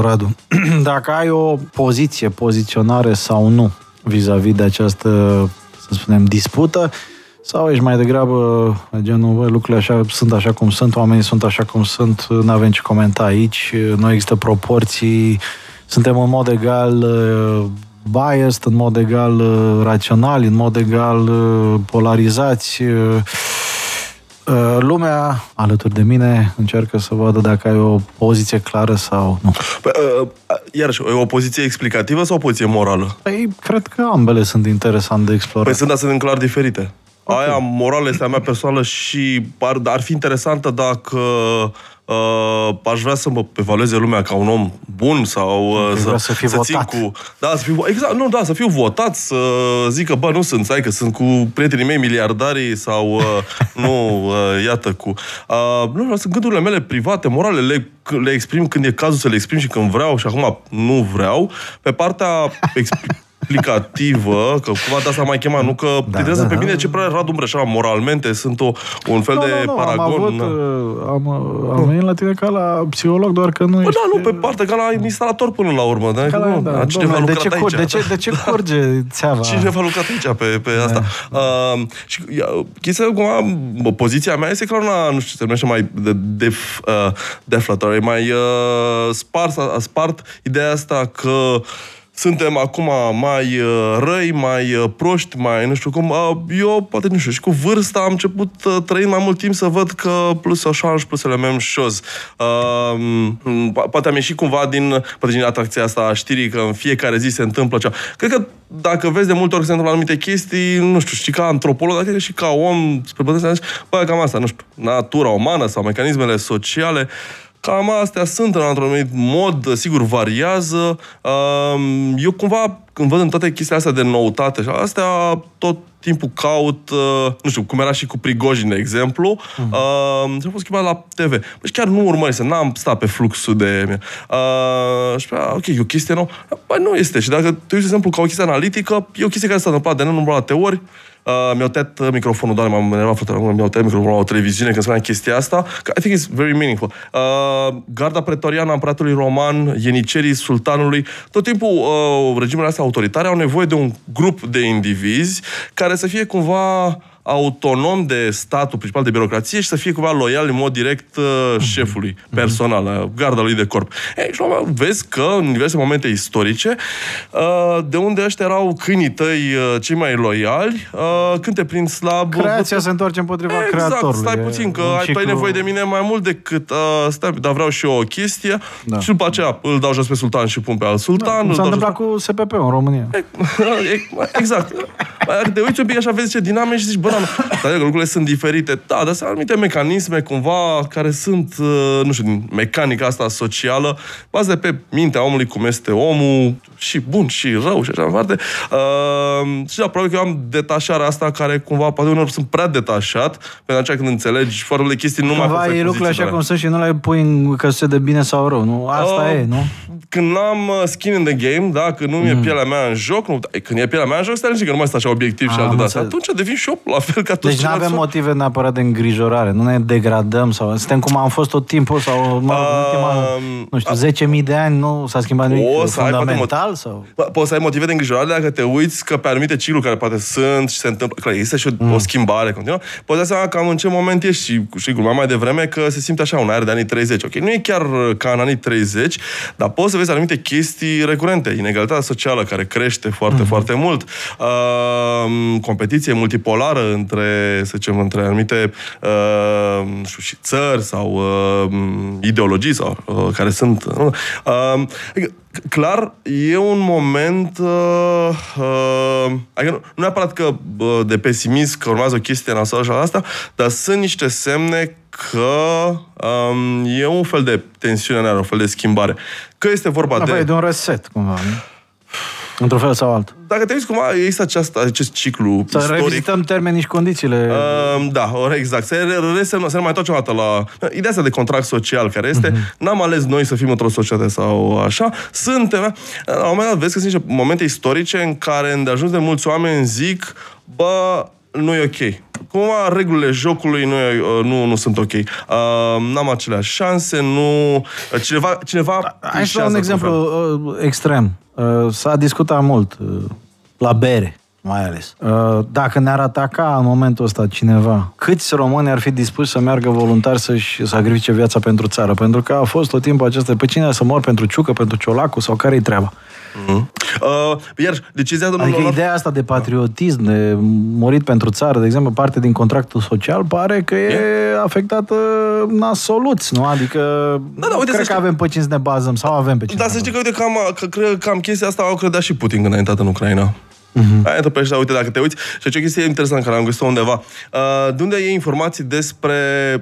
[SPEAKER 2] Radu. Dacă ai o poziție, poziționare sau nu vis-a-vis de această, să spunem, dispută, sau ești mai degrabă genul, bă, lucrurile așa sunt așa cum sunt, oamenii sunt așa cum sunt, nu avem ce comenta aici, nu există proporții, suntem în mod egal uh, biased, în mod egal uh, rațional, în mod egal polarizați, Uh, lumea alături de mine încearcă să vadă dacă ai o poziție clară sau nu.
[SPEAKER 3] Păi, uh, iarăși, e o poziție explicativă sau o poziție morală?
[SPEAKER 2] Păi, cred că ambele sunt interesant de explorat.
[SPEAKER 3] Păi sunt, dar sunt clar diferite. Okay. Aia morală este a mea personală și ar, ar fi interesantă dacă uh, aș vrea să mă evalueze lumea ca un om bun sau uh,
[SPEAKER 2] să, să, fii
[SPEAKER 3] să
[SPEAKER 2] votat.
[SPEAKER 3] țin cu... Da, să fiu, exact, nu, da, să fiu votat, să zic că, bă, nu sunt, stai că sunt cu prietenii mei miliardarii sau, uh, nu, uh, iată, cu... Uh, nu, sunt gândurile mele private, morale, le, le exprim când e cazul să le exprim și când vreau și acum nu vreau. Pe partea exp- explicativă, că cumva de asta mai chemat, nu că da, da, pe mine ce părere Radu Breșa moralmente, sunt o, un fel
[SPEAKER 2] nu,
[SPEAKER 3] de
[SPEAKER 2] nu, nu,
[SPEAKER 3] paragon.
[SPEAKER 2] Am, avut,
[SPEAKER 3] na.
[SPEAKER 2] uh, am, am venit la tine ca la psiholog, doar că nu
[SPEAKER 3] Bă,
[SPEAKER 2] ești...
[SPEAKER 3] da, nu, pe parte, ca la instalator până la urmă. Da?
[SPEAKER 2] Ca la,
[SPEAKER 3] nu,
[SPEAKER 2] da,
[SPEAKER 3] cineva a
[SPEAKER 2] domnule, de,
[SPEAKER 3] lucrat
[SPEAKER 2] ce,
[SPEAKER 3] aici.
[SPEAKER 2] cur, de, ce, de ce curge țeava?
[SPEAKER 3] Cineva a lucrat aici pe, pe da. asta. Uh, și ia, chestia, cumva, bă, poziția mea este clar una, nu știu, se numește mai de, def, uh, deflator, mai uh, spart, a, a spart ideea asta că uh, suntem acum mai uh, răi, mai uh, proști, mai nu știu cum. Uh, eu, poate, nu știu, și cu vârsta am început trăind mai mult timp să văd că plus așa și plus element șoz. Poate am ieșit cumva din, poate din atracția asta a știrii că în fiecare zi se întâmplă ceva. Cred că dacă vezi de multe ori se întâmplă anumite chestii, nu știu, și ca antropolog, dacă și ca om, spre bătrânețe, bă, cam asta, nu știu, natura umană sau mecanismele sociale, Cam astea sunt în anumit mod, sigur variază. Eu cumva, când văd în toate chestiile astea de noutate și astea, tot timpul caut, uh, nu știu, cum era și cu Prigojin, de exemplu, uh-huh. uh, și a fost schimbat la TV. Deci chiar nu urmărise, n-am stat pe fluxul de... Uh, și pe, ok, e o chestie nouă. Păi nu este. Și dacă te uiți, de exemplu, ca o chestie analitică, e o chestie care s-a întâmplat de nenumărate ori, Uh, mi-au tăiat microfonul, doar m-am enervat foarte mi-au tăiat microfonul la o televiziune când spuneam chestia asta. I think it's very meaningful. Uh, garda pretoriană a împăratului roman, ienicerii sultanului, tot timpul uh, regimurile astea autoritare au nevoie de un grup de indivizi care să fie cumva autonom de statul principal de birocrație și să fie cumva loial în mod direct uh, șefului mm-hmm. personal, uh, garda lui de corp. Ei, și vezi că în diverse momente istorice, uh, de unde ăștia erau câinii tăi uh, cei mai loiali, uh, când te prind slab...
[SPEAKER 2] Creația se întoarce împotriva
[SPEAKER 3] exact,
[SPEAKER 2] creatorului.
[SPEAKER 3] stai puțin, că ai, tu ai nevoie de mine mai mult decât... Uh, stai, dar vreau și eu o chestie da. și după aceea îl dau jos pe sultan și pun pe alt sultan.
[SPEAKER 2] Da, s-a întâmplat
[SPEAKER 3] jos...
[SPEAKER 2] cu SPP în România.
[SPEAKER 3] exact. De uiți un pic așa, vezi ce dinamici și zici, bă, dar, dar lucrurile sunt diferite. Da, dar sunt anumite mecanisme cumva care sunt, uh, nu știu, din mecanica asta socială, bazate pe mintea omului, cum este omul, și bun, și rău, și așa mai departe. Uh, și da, probabil că eu am detașarea asta care cumva, poate uneori sunt prea detașat, pentru aceea când înțelegi foarte multe chestii, nu mai
[SPEAKER 2] Cumva e lucrurile așa cum sunt și nu le pui în căsuțe de bine sau rău, nu? Asta uh, e, nu?
[SPEAKER 3] Când n-am uh, skin in the game, da, când nu mm. e pielea mea în joc, nu, când e pielea mea în joc, stai că nu mai stai așa obiectiv și
[SPEAKER 2] Am
[SPEAKER 3] alte de-astea,
[SPEAKER 2] înțeles.
[SPEAKER 3] atunci devin și eu la fel ca toți
[SPEAKER 2] Deci nu avem
[SPEAKER 3] ceilalți.
[SPEAKER 2] motive neapărat de îngrijorare, nu ne degradăm sau suntem cum am fost tot timpul sau, mă rog, în ultima,
[SPEAKER 3] Um,
[SPEAKER 2] nu știu, 10.000 de ani nu s-a schimbat nimic
[SPEAKER 3] O să ai poate
[SPEAKER 2] fundamental sau...
[SPEAKER 3] Bă, Poți să ai motive de îngrijorare dacă te uiți că pe anumite cicluri care poate sunt și se întâmplă, clar, există și o,
[SPEAKER 2] Mm.
[SPEAKER 3] o schimbare continuă, poți da seama cam în ce moment ești și, și glumea mai devreme că se simte așa un aer de anii 30. Ok, nu e chiar uh, ca în anii 30, dar poți să vezi anumite chestii recurente. Inegalitatea socială care crește foarte,
[SPEAKER 2] Mm.
[SPEAKER 3] foarte mult. Uh, competiție multipolară între, să zicem, între anumite uh, nu știu, și țări sau uh, ideologii sau uh, care sunt. Uh, uh, adică, clar, e un moment uh, uh, adică nu, nu neapărat că uh, de pesimism că urmează o chestie nasoală și asta, dar sunt niște semne că um, e un fel de tensiune în aer, un fel de schimbare. Că este vorba
[SPEAKER 2] Nevoie
[SPEAKER 3] de...
[SPEAKER 2] de un reset, cumva, nu? Într-un fel sau altul.
[SPEAKER 3] Dacă te uiți cumva, există aceast, acest ciclu
[SPEAKER 2] Să
[SPEAKER 3] istoric.
[SPEAKER 2] revizităm termenii și condițiile.
[SPEAKER 3] Uh, da, ori exact. Se, re- resemnă, se mai întoarce o dată la ideea asta de contract social care este,
[SPEAKER 2] Mhm.
[SPEAKER 3] n-am ales noi să fim într-o societate sau așa, suntem. La un moment dat vezi că sunt niște momente istorice în care îndeajuns de mulți oameni zic, bă, nu e ok. Cumva regulile jocului nu, e, uh, nu, nu sunt ok. Uh, n-am aceleași șanse, nu... uh, Cineva, cineva
[SPEAKER 2] Hai să dau un
[SPEAKER 3] trișează
[SPEAKER 2] exemplu
[SPEAKER 3] cumva.
[SPEAKER 2] uh, extrem. Uh, S-a discutat mult, uh, la bere mai ales. Uh, Dacă ne-ar ataca în momentul ăsta cineva, câți români ar fi dispuși să meargă voluntari să-și sacrifice viața pentru țară? Pentru că a fost tot timpul acesta, pe cine să mor pentru ciucă, pentru ciolacu sau care-i treaba?
[SPEAKER 3] Uh, iar decizia domnului
[SPEAKER 2] Adică
[SPEAKER 3] Olaf-
[SPEAKER 2] ideea asta de patriotism, de murit pentru țară, de exemplu, parte din contractul social, pare că e afectată nasoluți, nu? Adică
[SPEAKER 3] Da, da, uite,
[SPEAKER 2] cred
[SPEAKER 3] să
[SPEAKER 2] că
[SPEAKER 3] știi-
[SPEAKER 2] avem pe cine să ne bazăm sau avem pe cine
[SPEAKER 3] Dar
[SPEAKER 2] să
[SPEAKER 3] să
[SPEAKER 2] ne
[SPEAKER 3] știi că, uite, cam, că, cred, cam chestia asta o credea și Putin când a intrat în Ucraina. Uh-huh. Aia întâmplă și, uite, dacă te uiți, și ce chestie interesantă care am găsit undeva, uh, de unde e informații despre,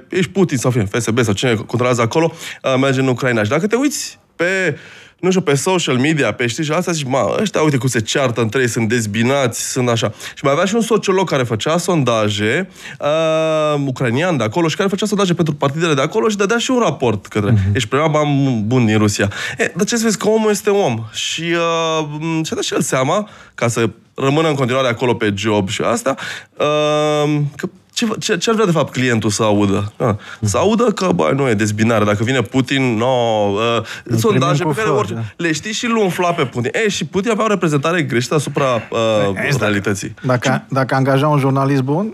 [SPEAKER 3] ești Putin sau fie, FSB sau cine controlează acolo, uh, merge în Ucraina. Și dacă te uiți pe nu știu, pe social media, pe știi și asta, zici, mă, ăștia, uite cum se ceartă între ei, sunt dezbinați, sunt așa. Și mai avea și un sociolog care făcea sondaje, uh, ucranian de acolo, și care făcea sondaje pentru partidele de acolo și dădea și un raport către, uh-huh. ești prima bani bun din Rusia. E, dar ce să vezi, că omul este om. Și uh, și-a dat și el seama, ca să rămână în continuare acolo pe job și asta, uh, că ce, ce, ce ar vrea de fapt clientul să audă? Da. Să audă că, bă, nu e dezbinare. Dacă vine Putin, no, uh, sondaje
[SPEAKER 2] cu
[SPEAKER 3] pe care
[SPEAKER 2] flori,
[SPEAKER 3] orice,
[SPEAKER 2] da.
[SPEAKER 3] le știi și îl umfla pe Putin. E, și Putin avea o reprezentare greșită asupra uh, realității.
[SPEAKER 2] Dacă, dacă angaja un jurnalist bun,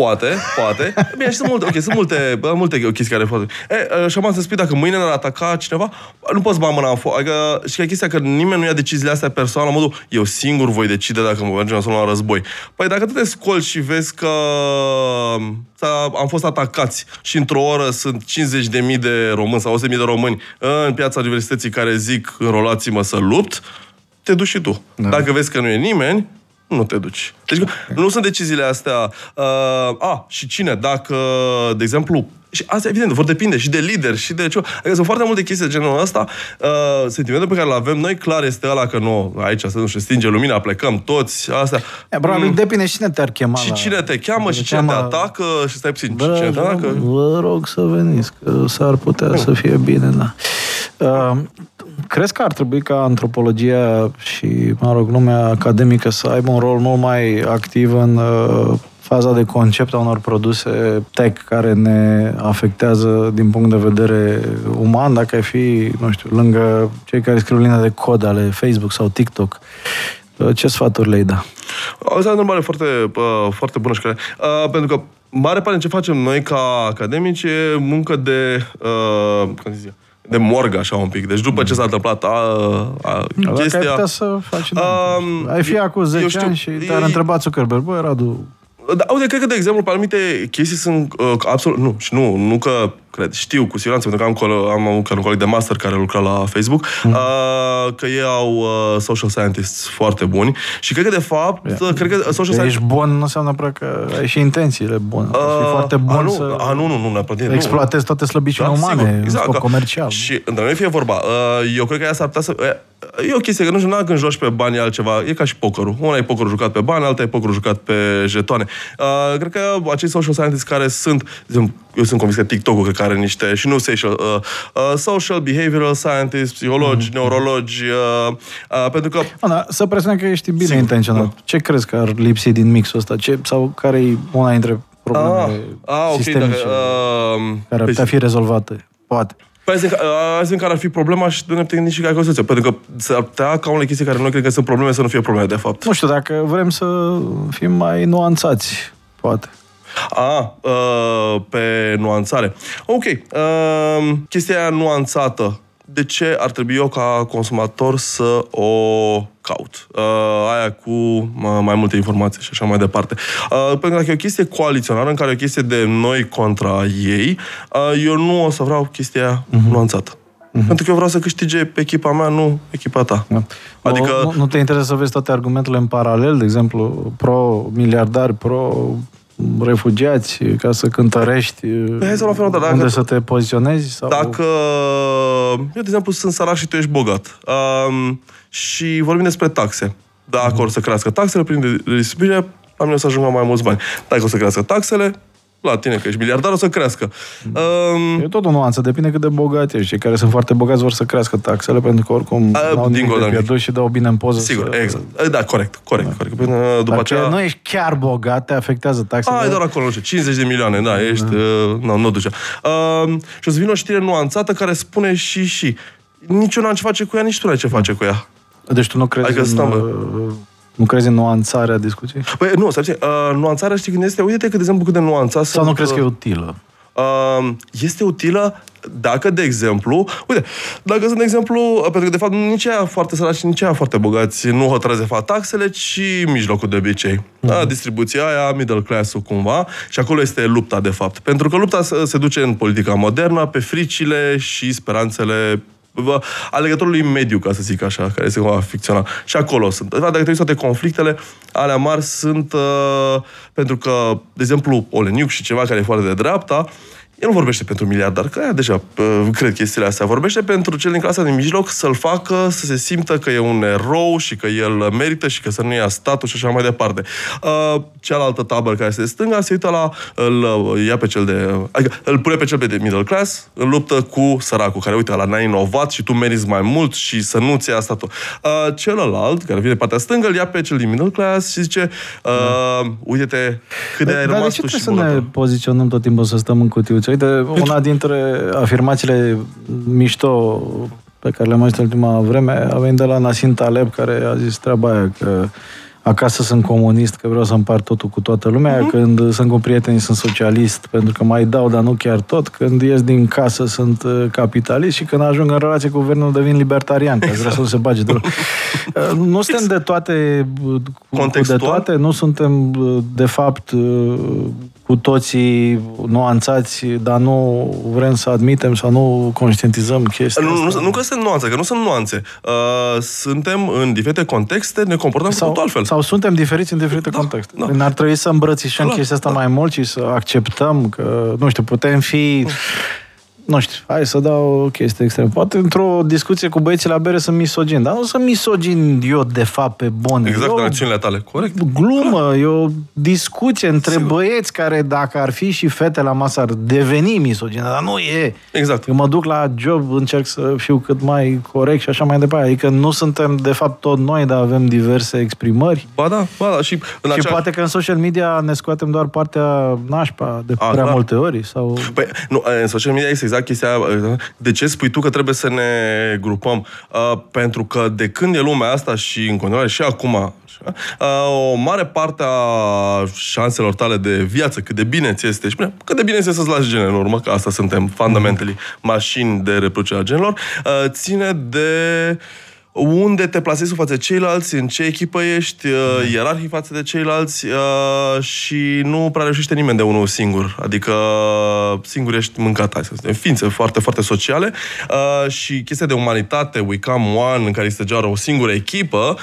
[SPEAKER 3] Poate, poate. Bine, și sunt multe, ok, sunt multe, bă, multe chestii care pot. E, și am să spui, dacă mâine ne-ar ataca cineva, nu poți băga mâna în foc. Adică, și că e chestia că nimeni nu ia deciziile astea personal, la modul, eu singur voi decide dacă mă mergem sau nu la război. Păi dacă tu te scoli și vezi că s-a- am fost atacați și într-o oră sunt 50.000 de români sau 100.000 de români în piața universității care zic înrolați-mă să lupt, te duci și tu. Da. Dacă vezi că nu e nimeni, nu te duci. Deci nu sunt deciziile astea... Uh, a, și cine? Dacă, de exemplu, și asta, evident, vor depinde și de lider și de ce. Adică sunt foarte multe chestii de genul ăsta. Uh, sentimentul pe care îl avem noi, clar, este ăla că nu, aici să nu știu, stinge lumina, plecăm toți, astea.
[SPEAKER 2] e, probabil depinde și cine te-ar chema
[SPEAKER 3] Și
[SPEAKER 2] la-
[SPEAKER 3] cine te cheamă și
[SPEAKER 2] Te
[SPEAKER 3] cine te
[SPEAKER 2] cheamă-
[SPEAKER 3] atacă și stai puțin,
[SPEAKER 2] Bă,
[SPEAKER 3] cine te atacă?
[SPEAKER 2] vă rog să veniți, că s-ar putea să fie bine, da. Uh, crezi că ar trebui ca antropologia și, mă rog, lumea academică să aibă un rol mult mai activ în uh, faza de concept a unor produse tech care ne afectează din punct de vedere uman, dacă ai fi, nu știu, lângă cei care scriu linia de cod ale Facebook sau TikTok, uh, ce sfaturi le-ai da?
[SPEAKER 3] Asta e o întrebare foarte, uh, foarte bună și care... Uh, pentru că mare parte din ce facem noi ca academici e muncă de... Uh, cum zic, eu, de morgă, așa un pic. Deci după ce s-a întâmplat a, a,
[SPEAKER 2] Dacă ai
[SPEAKER 3] chestia...
[SPEAKER 2] putea să faci...
[SPEAKER 3] Um,
[SPEAKER 2] ai fi
[SPEAKER 3] eu-
[SPEAKER 2] acum
[SPEAKER 3] eu
[SPEAKER 2] 10
[SPEAKER 3] știu,
[SPEAKER 2] ani și te-ar
[SPEAKER 3] e-
[SPEAKER 2] întreba Zuckerberg, băi, Radu,
[SPEAKER 3] Da, uite, cred că, de exemplu, pe anumite chestii sunt uh, absolut... Nu, și nu, nu că cred, știu cu siguranță, pentru că am, colo- am avut un coleg de master care lucra la Facebook,
[SPEAKER 2] Mhm.
[SPEAKER 3] uh, că ei au uh, social scientists foarte buni și cred că, de fapt,
[SPEAKER 2] Yeah.
[SPEAKER 3] cred că social
[SPEAKER 2] că
[SPEAKER 3] scientists...
[SPEAKER 2] ești bun nu înseamnă prea că ai și intențiile bune. Uh,
[SPEAKER 3] Uh,
[SPEAKER 2] și foarte
[SPEAKER 3] a,
[SPEAKER 2] bun
[SPEAKER 3] nu,
[SPEAKER 2] să
[SPEAKER 3] a, nu, nu, nu, neapărat. nu.
[SPEAKER 2] exploatezi toate slăbiciunile umane
[SPEAKER 3] sigur,
[SPEAKER 2] în
[SPEAKER 3] exact,
[SPEAKER 2] scop
[SPEAKER 3] că-
[SPEAKER 2] comercial.
[SPEAKER 3] Și, între noi fie vorba, uh, eu cred că ea s-ar putea să... uh, e o chestie, că nu știu, când joci pe bani e altceva, e ca și pokerul. Una e pokerul jucat pe bani, alta e pokerul jucat pe jetoane. Uh, cred că acei social scientists care sunt, de exemplu, eu sunt convins că TikTok-ul cred că are niște, și nu social, uh, uh, social behavioral scientists, psihologi, mm-hmm. neurologi, uh, uh, pentru că...
[SPEAKER 2] Ana, să presupun că ești bine Sigur, intenționat. Da. Ce crezi că ar lipsi din mixul ăsta? Ce, sau care e una dintre problemele
[SPEAKER 3] ah, ah, okay, sistemice dacă, uh,
[SPEAKER 2] care ar putea fi rezolvate? Poate.
[SPEAKER 3] Păi zic, zic care ar fi problema și de tehnici și care Pentru că s-ar putea ca unele chestii care noi cred că sunt probleme să nu fie probleme, de fapt.
[SPEAKER 2] Nu știu, dacă vrem să fim mai nuanțați, poate.
[SPEAKER 3] A, uh, pe nuanțare. Ok. Uh, chestia nuanțată de ce ar trebui eu ca consumator să o caut. Uh, aia cu uh, mai multe informații și așa mai departe. Uh, pentru că dacă e o chestie coaliționară în care e o chestie de noi contra ei, uh, eu nu o să vreau chestia uh-huh. nuanțată. Uh-huh. Pentru că eu vreau să câștige echipa mea, nu echipa ta. Da.
[SPEAKER 2] Adică... Nu, nu te interesează să vezi toate argumentele în paralel, de exemplu, pro-miliardari, pro refugiați, ca să cântărești
[SPEAKER 3] păi hai să luăm dacă,
[SPEAKER 2] unde să te poziționezi? Sau...
[SPEAKER 3] Dacă, eu, de exemplu, sunt sărac și tu ești bogat um, și vorbim despre taxe. Dacă mm. or să crească taxele prin redistribuire, la mine o să ajungă mai mulți bani. Dacă o să crească taxele, la tine, că ești miliardar, o să crească.
[SPEAKER 2] Um, e tot o nuanță, depinde cât de bogat ești. Cei care sunt foarte bogați vor să crească taxele, pentru că oricum uh, au nimic de pierdut și dau bine în poză.
[SPEAKER 3] Sigur, să... exact. Da, corect, corect. Da. corect. Până, după
[SPEAKER 2] Dacă
[SPEAKER 3] aceea...
[SPEAKER 2] nu ești chiar bogat, te afectează taxele.
[SPEAKER 3] Ai doar acolo, nu știu, 50 de milioane, da, ești... Da. Uh, nu, nu duce. Uh, și o să vină o știre nuanțată care spune și și. Nici eu n-am ce face cu ea, nici tu n-ai ce face cu ea.
[SPEAKER 2] Deci tu nu crezi adică în, uh, nu crezi în nuanțarea discuției?
[SPEAKER 3] Păi nu, să uh, nuanțarea știi când este, uite că de exemplu cât de nuanțat
[SPEAKER 2] Sau nu crezi că e utilă?
[SPEAKER 3] Uh, este utilă dacă, de exemplu, uite, dacă sunt, de exemplu, pentru că, de fapt, nici aia foarte săraci, nici aia foarte bogați nu hotărăze fac taxele, ci mijlocul de obicei. Mm-hmm. Da, distribuția aia, middle class-ul cumva, și acolo este lupta, de fapt. Pentru că lupta se duce în politica modernă pe fricile și speranțele alegătorului mediu, ca să zic așa, care este cumva ficțional. Și acolo sunt. Dacă trebuie toate conflictele, alea mari sunt uh, pentru că, de exemplu, Oleniuc și ceva care e foarte de dreapta, el nu vorbește pentru miliardar, că aia deja cred chestiile astea. Vorbește pentru cel din clasa de mijloc să-l facă să se simtă că e un erou și că el merită și că să nu ia statul și așa mai departe. Uh, cealaltă tabără care este de stânga se uită la, îl ia pe cel de, adică îl pune pe cel de middle class în luptă cu săracul, care uite, la n-ai inovat și tu meriți mai mult și să nu-ți ia statul. Uh, celălalt, care vine de partea stângă, îl ia pe cel din middle class și zice uh, uite-te cât de ai rămas
[SPEAKER 2] de ce trebuie să ne poziționăm tot timpul să stăm în cutiuță? Uite, una dintre afirmațiile mișto pe care le-am auzit în ultima vreme a venit de la Nassim Taleb, care a zis treaba aia că acasă sunt comunist, că vreau să împart totul cu toată lumea, uh-huh. când sunt cu prieteni sunt socialist, pentru că mai dau, dar nu chiar tot, când ies din casă sunt uh, capitalist și când ajung în relație cu guvernul devin libertarian, că exact. vrea să nu se bage de uh, Nu suntem de toate, de toate, nu suntem uh, de fapt cu toții nuanțați, dar nu vrem să admitem sau nu conștientizăm chestia
[SPEAKER 3] nu, nu, nu că sunt nuanțe, că nu sunt nuanțe. Uh, suntem în diferite contexte, ne comportăm sau, cu altfel.
[SPEAKER 2] Sau suntem diferiți în diferite da, contexte. Da. N-ar trebui să îmbrățișăm Clar, chestia asta da. mai mult și să acceptăm că, nu știu, putem fi nu știu, hai să dau o chestie extrem. Poate într-o discuție cu băieții la bere sunt misogin, dar nu sunt misogin eu, de fapt, pe bune.
[SPEAKER 3] Exact, în acțiunile tale, corect.
[SPEAKER 2] Glumă, Clar. e o discuție între Sigur. băieți care, dacă ar fi și fete la masă, ar deveni misogin, dar nu e.
[SPEAKER 3] Exact.
[SPEAKER 2] Eu mă duc la job, încerc să fiu cât mai corect și așa mai departe. Adică nu suntem, de fapt, tot noi, dar avem diverse exprimări.
[SPEAKER 3] Ba da, ba da. Și,
[SPEAKER 2] în și acea... poate că în social media ne scoatem doar partea nașpa de A, prea da. multe ori. Sau...
[SPEAKER 3] Păi, nu, în social media este exact exact chestia, de ce spui tu că trebuie să ne grupăm? Uh, pentru că de când e lumea asta și în continuare și acum, uh, o mare parte a șanselor tale de viață, cât de bine ți este, și bine, cât de bine ți este să-ți lași gene în urmă, că asta suntem fundamentally mașini de reproducere a genelor, uh, ține de unde te plasezi față de ceilalți, în ce echipă ești, uh, ierarhii față de ceilalți uh, și nu prea reușește nimeni de unul singur. Adică singur ești mâncat, hai să zicem, ființe foarte, foarte sociale uh, și chestia de umanitate, we come one, în care este doar o singură echipă,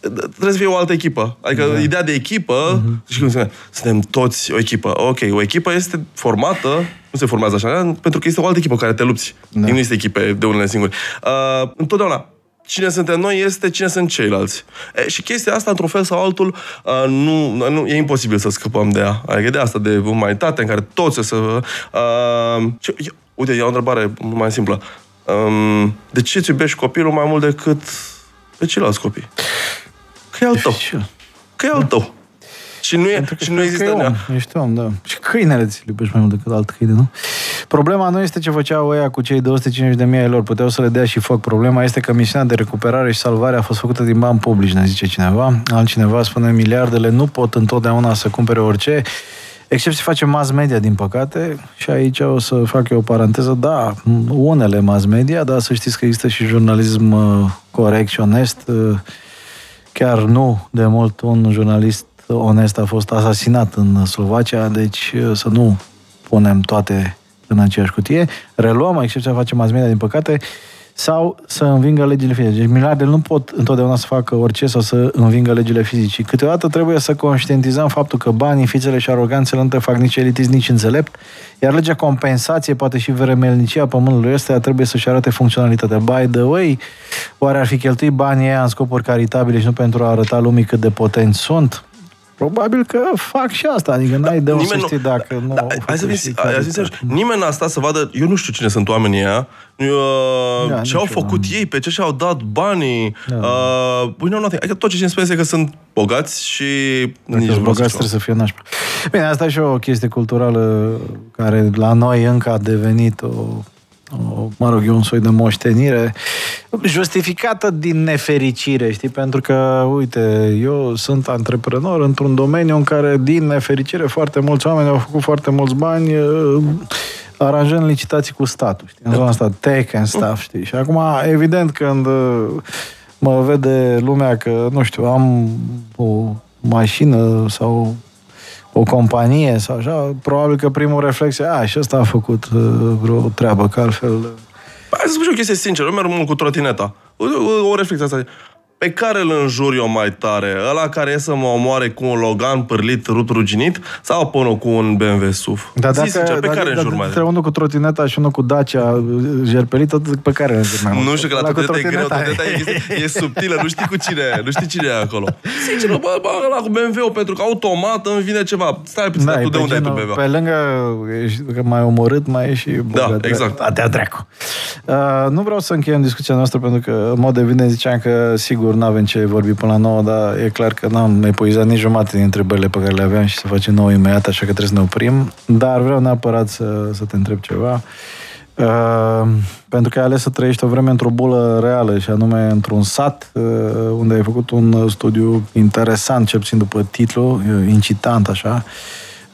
[SPEAKER 3] trebuie să fie o altă echipă. Adică da. ideea de echipă, uh-huh. și cum se suntem toți o echipă. Ok, o echipă este formată, nu se formează așa, pentru că este o altă echipă care te lupți. Da. Nu este echipe de unele singure. Uh, întotdeauna cine suntem noi este cine sunt ceilalți. E, și chestia asta, într-un fel sau altul, uh, nu, nu, e imposibil să scăpăm de ea. Adică de asta, de umanitate, în care toți să... Uh, ce, eu, uite, e o întrebare mai simplă. Um, de ce îți iubești copilul mai mult decât pe ceilalți copii? Că e al tău. Că e al tău. Și nu, e, și nu există...
[SPEAKER 2] Că e om, ești om, da. Și câinele ți iubești mai mult decât alt câine, nu? Problema nu este ce făceau ăia cu cei 250 de mii ai lor. Puteau să le dea și foc. Problema este că misiunea de recuperare și salvare a fost făcută din bani publici, ne zice cineva. Altcineva spune miliardele nu pot întotdeauna să cumpere orice. Excepție face mass media, din păcate, și aici o să fac eu o paranteză. Da, unele mass media, dar să știți că există și jurnalism uh, corect și onest. Uh, chiar nu de mult un jurnalist onest a fost asasinat în Slovacia, deci uh, să nu punem toate în aceeași cutie. Reluăm, excepția face mass media, din păcate, sau să învingă legile fizice. Deci miliardele nu pot întotdeauna să facă orice sau să învingă legile fizice. Câteodată trebuie să conștientizăm faptul că banii, fițele și aroganțele nu te fac nici elitist, nici înțelept, iar legea compensație, poate și vremelnicia pământului ăsta, trebuie să-și arate funcționalitatea. By the way, oare ar fi cheltuit banii ăia în scopuri caritabile și nu pentru a arăta lumii cât de potenți sunt? Probabil că fac și asta, adică n-ai de unde să știi dacă nu...
[SPEAKER 3] Da, hai să fii, hai să nimeni n-a stat să vadă, eu nu știu cine sunt oamenii ăia, uh, da, ce au făcut ei, pe ce și-au dat banii, da. uh, we know nothing. Adică tot ce îmi spune este că sunt bogați și
[SPEAKER 2] Dacă nici bogați trebuie să fie nașpa. Bine, asta e și o chestie culturală care la noi încă a devenit o o, mă rog, e un soi de moștenire justificată din nefericire, știi? Pentru că, uite, eu sunt antreprenor într-un domeniu în care, din nefericire, foarte mulți oameni au făcut foarte mulți bani uh, aranjând licitații cu statul, știi? În zona asta, tech and stuff, știi? Și acum, evident, când uh, mă vede lumea că, nu știu, am o mașină sau o companie sau așa, probabil că primul reflex e, a, și ăsta a făcut uh, vreo treabă, că altfel... Uh...
[SPEAKER 3] Hai să spun și o chestie sinceră, eu merg cu trotineta. O, o, o reflexie asta pe care îl înjur eu mai tare? Ăla care e să mă omoare cu un Logan pârlit, rut ruginit sau pe unul cu un BMW SUV?
[SPEAKER 2] Da, dacă, sincer, pe da, care da, înjur mai tare? unul cu trotineta și unul cu Dacia jerpelită, pe care înjur mai mult?
[SPEAKER 3] Nu știu, că la trotineta e greu, trotineta e, e subtilă, nu știi cu cine, nu știi cine e acolo. Sincer, bă, bă, ăla cu BMW-ul, pentru că automat îmi vine ceva. Stai puțin, da, tu de unde ai tu BMW?
[SPEAKER 2] Pe lângă ești mai omorât, mai e și
[SPEAKER 3] Da, exact.
[SPEAKER 2] Atea dracu. Uh, nu vreau să încheiem discuția noastră, pentru că, în mod evident, ziceam că, sigur, nu avem ce vorbi până la 9, dar e clar că n-am epuizat nici jumătate din întrebările pe care le aveam și să facem 9 imediat, așa că trebuie să ne oprim. Dar vreau neapărat să, să te întreb ceva. Uh, pentru că ai ales să trăiești o vreme într-o bulă reală și anume într-un sat uh, unde ai făcut un studiu interesant, cel puțin după titlu, uh, incitant așa,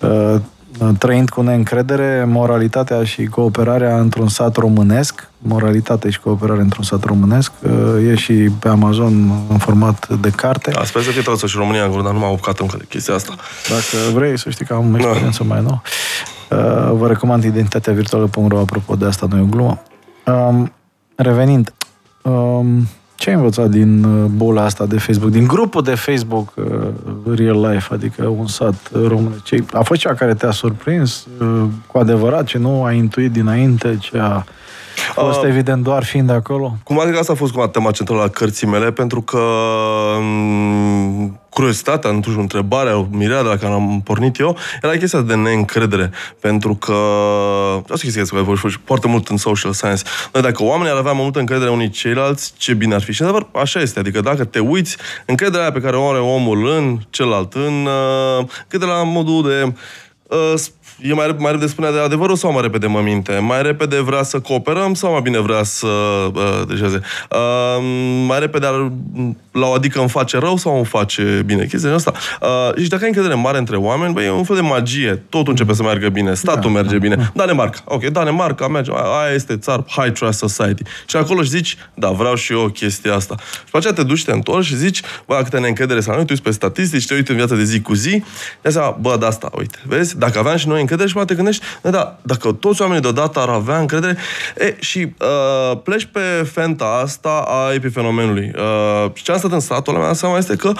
[SPEAKER 2] uh, trăind cu neîncredere moralitatea și cooperarea într-un sat românesc, moralitate și cooperare într-un sat românesc, e și pe Amazon în format de carte.
[SPEAKER 3] Da, sper să fie tradusă și în România, dar nu m-am apucat încă de chestia asta.
[SPEAKER 2] Dacă vrei să știi că am experiență da. mai nouă. Vă recomand identitatea virtuală.ro, apropo de asta, nu e o glumă. Revenind, ce ai învățat din uh, bola asta de Facebook, din grupul de Facebook uh, Real Life, adică un sat uh, român? Ce, a fost cea care te-a surprins cu adevărat, ce nu ai intuit dinainte, ce a a fost uh, evident doar fiind acolo?
[SPEAKER 3] Cum adică asta a fost cumva tema centrală a cărții mele, pentru că um, curiozitatea, nu știu, întrebarea, mirea de la care am pornit eu, era chestia de neîncredere. Pentru că, asta e chestia care voi foarte mult în social science. Noi, dacă oamenii ar avea mai multă încredere unii ceilalți, ce bine ar fi. Și, adevăr, așa este. Adică, dacă te uiți, încrederea pe care o are omul în celălalt, în uh, cât de la modul de uh, e mai, mai repede spunea de adevărul sau mai repede mă minte? Mai repede vrea să cooperăm sau mai bine vrea să uh, deșeze? Uh, mai repede ar, la o adică îmi face rău sau îmi face bine? Chestia asta. Uh, și dacă ai încredere mare între oameni, băi, e un fel de magie. Totul începe să meargă bine. Statul da, merge da, bine. Da. Danemarca. Ok, Danemarca merge. Aia este țar High Trust Society. Și acolo și zici, da, vreau și eu chestia asta. Și pe aceea te duci, te întorci și zici, bă, câte neîncredere să nu, te uiți pe statistici, te uiți în viața de zi cu zi, de seama, bă, de asta, uite, vezi, dacă aveam și noi încredere și mai te gândești, da, da, dacă toți oamenii deodată ar avea încredere, e, și uh, pleci pe fenta asta a epifenomenului. Uh, și ce am stat în satul meu seama este că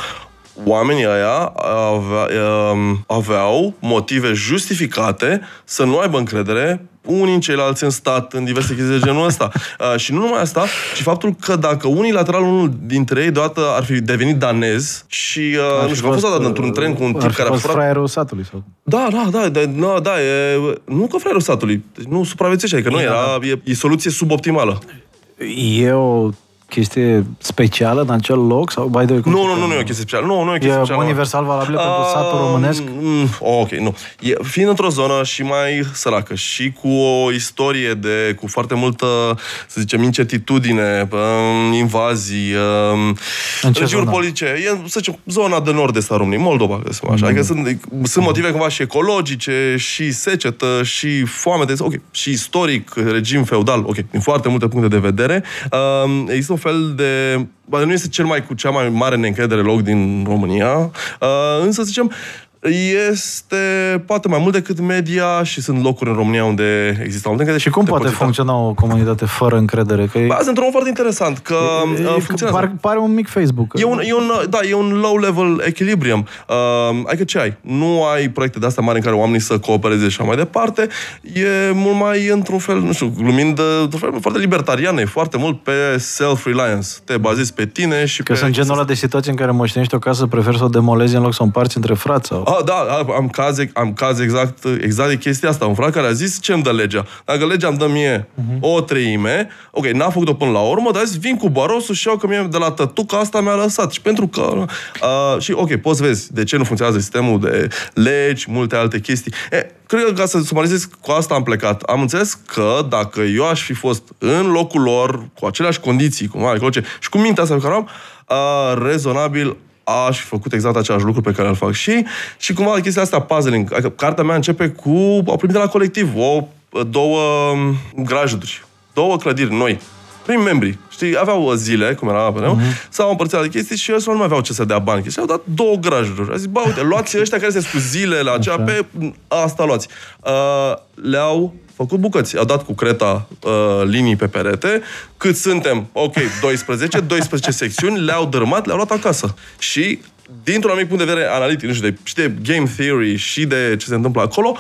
[SPEAKER 3] oamenii ăia avea, uh, aveau motive justificate să nu aibă încredere unii în ceilalți în stat, în diverse chestii de genul ăsta. Uh, și nu numai asta, ci faptul că dacă unilateral unul dintre ei deodată ar fi devenit danez și, uh, nu știu, a fost dat într-un tren cu un
[SPEAKER 2] ar
[SPEAKER 3] tip
[SPEAKER 2] fi
[SPEAKER 3] care a
[SPEAKER 2] fost
[SPEAKER 3] furat...
[SPEAKER 2] fraierul satului. Sau...
[SPEAKER 3] Da, da, da, da, da, da e, nu că fraierul satului, deci nu supraviețuiește, adică nu era, e, e soluție suboptimală.
[SPEAKER 2] E o chestie specială în acel loc? Sau, by the way, cum
[SPEAKER 3] Nu,
[SPEAKER 2] se
[SPEAKER 3] nu, nu,
[SPEAKER 2] cheamă?
[SPEAKER 3] nu e o chestie specială. Nu, nu e o chestie
[SPEAKER 2] E
[SPEAKER 3] specială.
[SPEAKER 2] universal valabilă pentru
[SPEAKER 3] Ah,
[SPEAKER 2] satul românesc?
[SPEAKER 3] mm, ok, nu. E, fiind într-o zonă și mai săracă și cu o istorie de, cu foarte multă, să zicem, incertitudine, um, invazii, um,
[SPEAKER 2] În ce
[SPEAKER 3] regiuni
[SPEAKER 2] zonă?
[SPEAKER 3] politice, e, să zicem, zona de nord-est a României, Moldova, că sunt așa.
[SPEAKER 2] Mm.
[SPEAKER 3] Adică sunt, sunt motive cumva și ecologice, și secetă, și foame, de, ok, și istoric, regim feudal, ok, din foarte multe puncte de vedere. Um, există un fel de Bă, nu este cel mai cu cea mai mare neîncredere loc din România, uh, însă, să zicem, este poate mai mult decât media și sunt locuri în România unde există multe încredere.
[SPEAKER 2] Și cum
[SPEAKER 3] te
[SPEAKER 2] poate
[SPEAKER 3] poți uita.
[SPEAKER 2] funcționa o comunitate fără încredere? Că e,
[SPEAKER 3] Bă, asta într-un mod foarte interesant, că
[SPEAKER 2] e,
[SPEAKER 3] uh,
[SPEAKER 2] e,
[SPEAKER 3] funcționează.
[SPEAKER 2] par, pare un mic Facebook.
[SPEAKER 3] E un, e un, da, e un low-level echilibrium. Uh, adică ce ai? Nu ai proiecte de astea mari în care oamenii să coopereze și așa mai departe. E mult mai într-un fel, nu știu, glumind, uh, într-un fel foarte libertarian. E foarte mult pe self-reliance. Te bazezi pe tine și
[SPEAKER 2] Că
[SPEAKER 3] pe...
[SPEAKER 2] sunt genul ăla de situații în care moștenești o casă, preferi să o demolezi în loc să o împarți între frați. Sau...
[SPEAKER 3] Ah, da, am caz, am caz exact, exact de chestia asta. Un frate care a zis ce îmi dă legea. Dacă legea îmi dă mie
[SPEAKER 2] Mhm.
[SPEAKER 3] o treime, ok, n-a făcut-o până la urmă, dar zis, vin cu barosul și iau că mie de la tătuca asta mi-a lăsat. Și pentru că... Uh, și ok, poți vezi de ce nu funcționează sistemul de legi, multe alte chestii. E, cred că ca să sumarizez, cu asta am plecat. Am înțeles că dacă eu aș fi fost în locul lor, cu aceleași condiții, cu mare ecologie, și cu mintea asta pe care o am, uh, rezonabil aș fi făcut exact același lucru pe care îl fac și și cumva chestia asta puzzling. Adică cartea mea începe cu o primit de la colectiv, o, două grajduri, două clădiri noi, prin membri. Știi, aveau zile, cum era pe uh s-au împărțit de chestii și ăștia nu mai aveau ce să dea bani. Și au dat două grajduri. A zis, bă, uite, luați ăștia care se cu zile la acea, pe asta luați. Uh, le-au făcut bucăți. Au dat cu creta uh, linii pe perete. Cât suntem? Ok, 12, 12 secțiuni, le-au dărâmat, le-au luat acasă. Și dintr-un anumit punct de vedere analitic, nu știu, de, și de game theory și de ce se întâmplă acolo,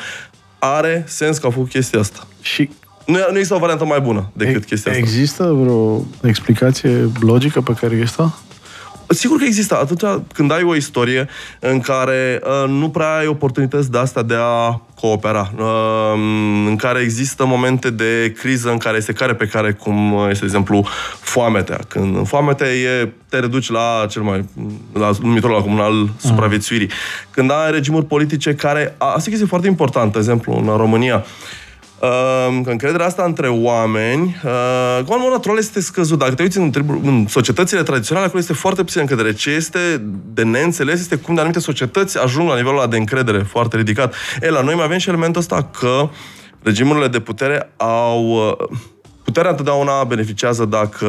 [SPEAKER 3] are sens că au făcut chestia asta.
[SPEAKER 2] Și
[SPEAKER 3] Nu, nu există o variantă mai bună decât chestia asta.
[SPEAKER 2] există vreo explicație logică pe care este?
[SPEAKER 3] Sigur că există. Atunci când ai o istorie în care uh, nu prea ai oportunități de asta de a coopera, uh, în care există momente de criză în care este care pe care, cum este, de exemplu, foametea. Când în foamete e, te reduci la cel mai, la numitorul la comun al supraviețuirii. Când ai regimuri politice care, asta e o chestie foarte importantă, de exemplu, în România, Uh, că încrederea asta între oameni, uh, în mod natural este scăzut. Dacă te uiți în, tribu- în societățile tradiționale, acolo este foarte puțin încredere. Ce este de neînțeles este cum de anumite societăți ajung la nivelul ăla de încredere foarte ridicat. E, la noi mai avem și elementul ăsta că regimurile de putere au... Uh, Puterea întotdeauna beneficiază dacă...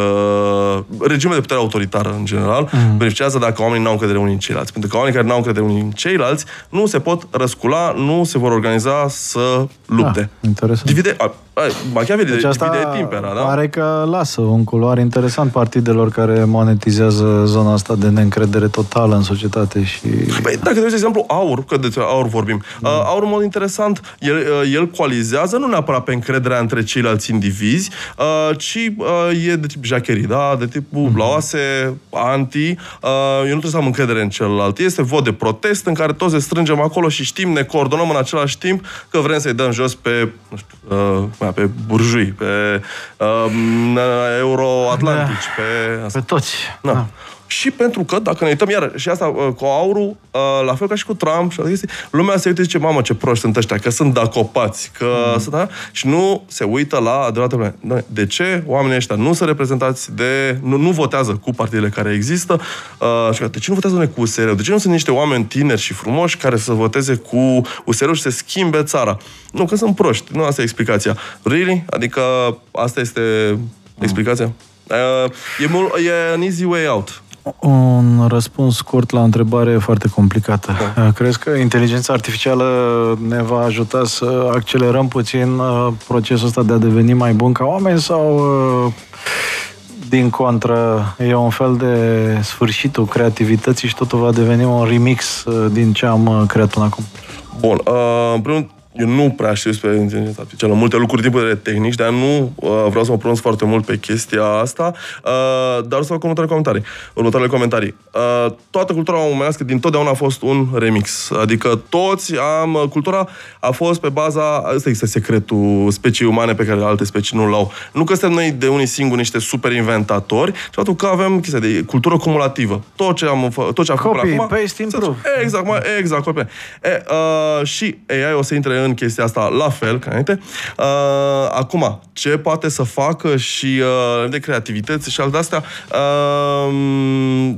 [SPEAKER 3] Regimurile de putere autoritară, în general, mm. beneficiază dacă oamenii nu au încredere unii în ceilalți. Pentru că oamenii care nu au încredere unii în ceilalți nu se pot răscula, nu se vor organiza să lupte.
[SPEAKER 2] Ah, interesant.
[SPEAKER 3] Divide... A, a, Machiavelli
[SPEAKER 2] Deci
[SPEAKER 3] deci
[SPEAKER 2] asta
[SPEAKER 3] divide timpera, da?
[SPEAKER 2] pare că lasă un culoar interesant partidelor care monetizează zona asta de neîncredere totală în societate și...
[SPEAKER 3] Păi, dacă te uiți, de exemplu, aur, că de aur vorbim, mm. uh, aur, în mod interesant, el, uh, el coalizează nu neapărat pe încrederea între ceilalți indivizi, uh, ci uh, e de tip jacherii, da? De tipul mm. blaoase, anti, uh, eu nu trebuie să am încredere în celălalt. Este vot de protest în care toți ne strângem acolo și știm, ne coordonăm în același timp că vrem să-i dăm jos pe, nu știu, uh, pe burjui, pe uh, euroatlantici,
[SPEAKER 2] Da.
[SPEAKER 3] pe... Asta.
[SPEAKER 2] Pe toți.
[SPEAKER 3] Da.
[SPEAKER 2] Da.
[SPEAKER 3] Și pentru că, dacă ne uităm iar, și asta uh, cu aurul, uh, la fel ca și cu Trump și alte chestii, lumea se uită și zice, mamă, ce proști sunt ăștia, că sunt dacopați, că mm. sunt, da? și nu se uită la adevărată probleme. Doamne, De ce oamenii ăștia nu sunt reprezentați de, nu, nu votează cu partidele care există uh, și că, de ce nu votează noi cu USR? De ce nu sunt niște oameni tineri și frumoși care să voteze cu USR și să schimbe țara? Nu, că sunt proști. Nu, asta e explicația. Really? Adică asta este explicația? Uh, e, mult, e an easy way out.
[SPEAKER 2] Un răspuns scurt la o întrebare foarte complicată. Da. Crezi că inteligența artificială ne va ajuta să accelerăm puțin uh, procesul ăsta de a deveni mai bun ca oameni sau uh, din contră e un fel de sfârșitul creativității și totul va deveni un remix uh, din ce am uh, creat până acum?
[SPEAKER 3] Bun, uh, în primul rând, eu nu prea știu despre inteligența artificială multe lucruri din punct de vedere tehnic, dar nu uh, vreau să mă pronunț foarte mult pe chestia asta, uh, dar o să fac următoarele comentarii. Următoarele comentarii. Uh, toată cultura omenească din totdeauna a fost un remix. Adică toți am... uh, Cultura a fost pe baza... Ăsta este secretul speciei umane pe care alte specii nu l-au. Nu că suntem noi de unii singuri niște super inventatori, ci faptul că avem chestia de cultură cumulativă. Tot ce am, fă- tot ce am făcut
[SPEAKER 2] Copy,
[SPEAKER 3] până acum...
[SPEAKER 2] paste, improve.
[SPEAKER 3] Exact, mai, exact, copie. E, uh, și AI o să intre în chestia asta la fel, ca înainte. Uh, acum, ce poate să facă și uh, de creativități și alte astea, uh,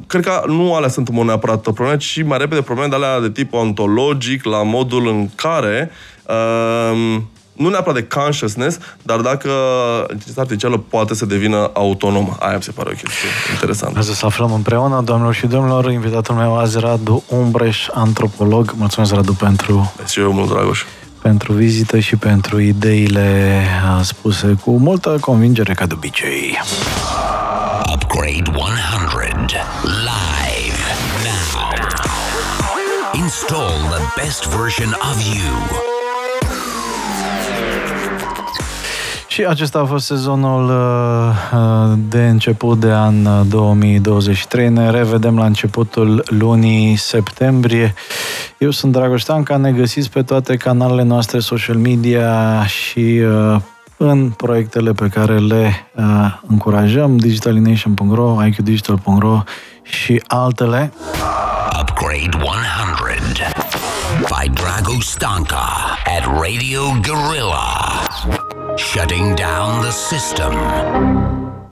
[SPEAKER 3] cred că nu alea sunt în mod neapărat probleme, ci mai repede probleme de alea de tip ontologic, la modul în care uh, nu neapărat de consciousness, dar dacă inteligența artificială poate să devină autonomă. Aia mi se pare o chestie interesantă.
[SPEAKER 2] Hai să aflăm împreună, doamnelor și domnilor, invitatul meu azi, Radu Umbreș, antropolog. Mulțumesc, Radu, pentru,
[SPEAKER 3] Și eu, mult Dragoș.
[SPEAKER 2] Pentru vizită și pentru ideile uh, spuse cu multă convingere, ca de obicei.
[SPEAKER 1] Upgrade 100. Live. Now. Install the best version of you.
[SPEAKER 2] Și acesta a fost sezonul uh, uh, de început de an uh, 2023. Ne revedem la începutul lunii septembrie. Eu sunt Dragoș Tanca, ne găsiți pe toate canalele noastre social media și uh, în proiectele pe care le uh, încurajăm, digitalination.ro, iqdigital.ro și altele.
[SPEAKER 1] Upgrade 100 by Dragoș Stanka at Radio Gorilla. Shutting down the system.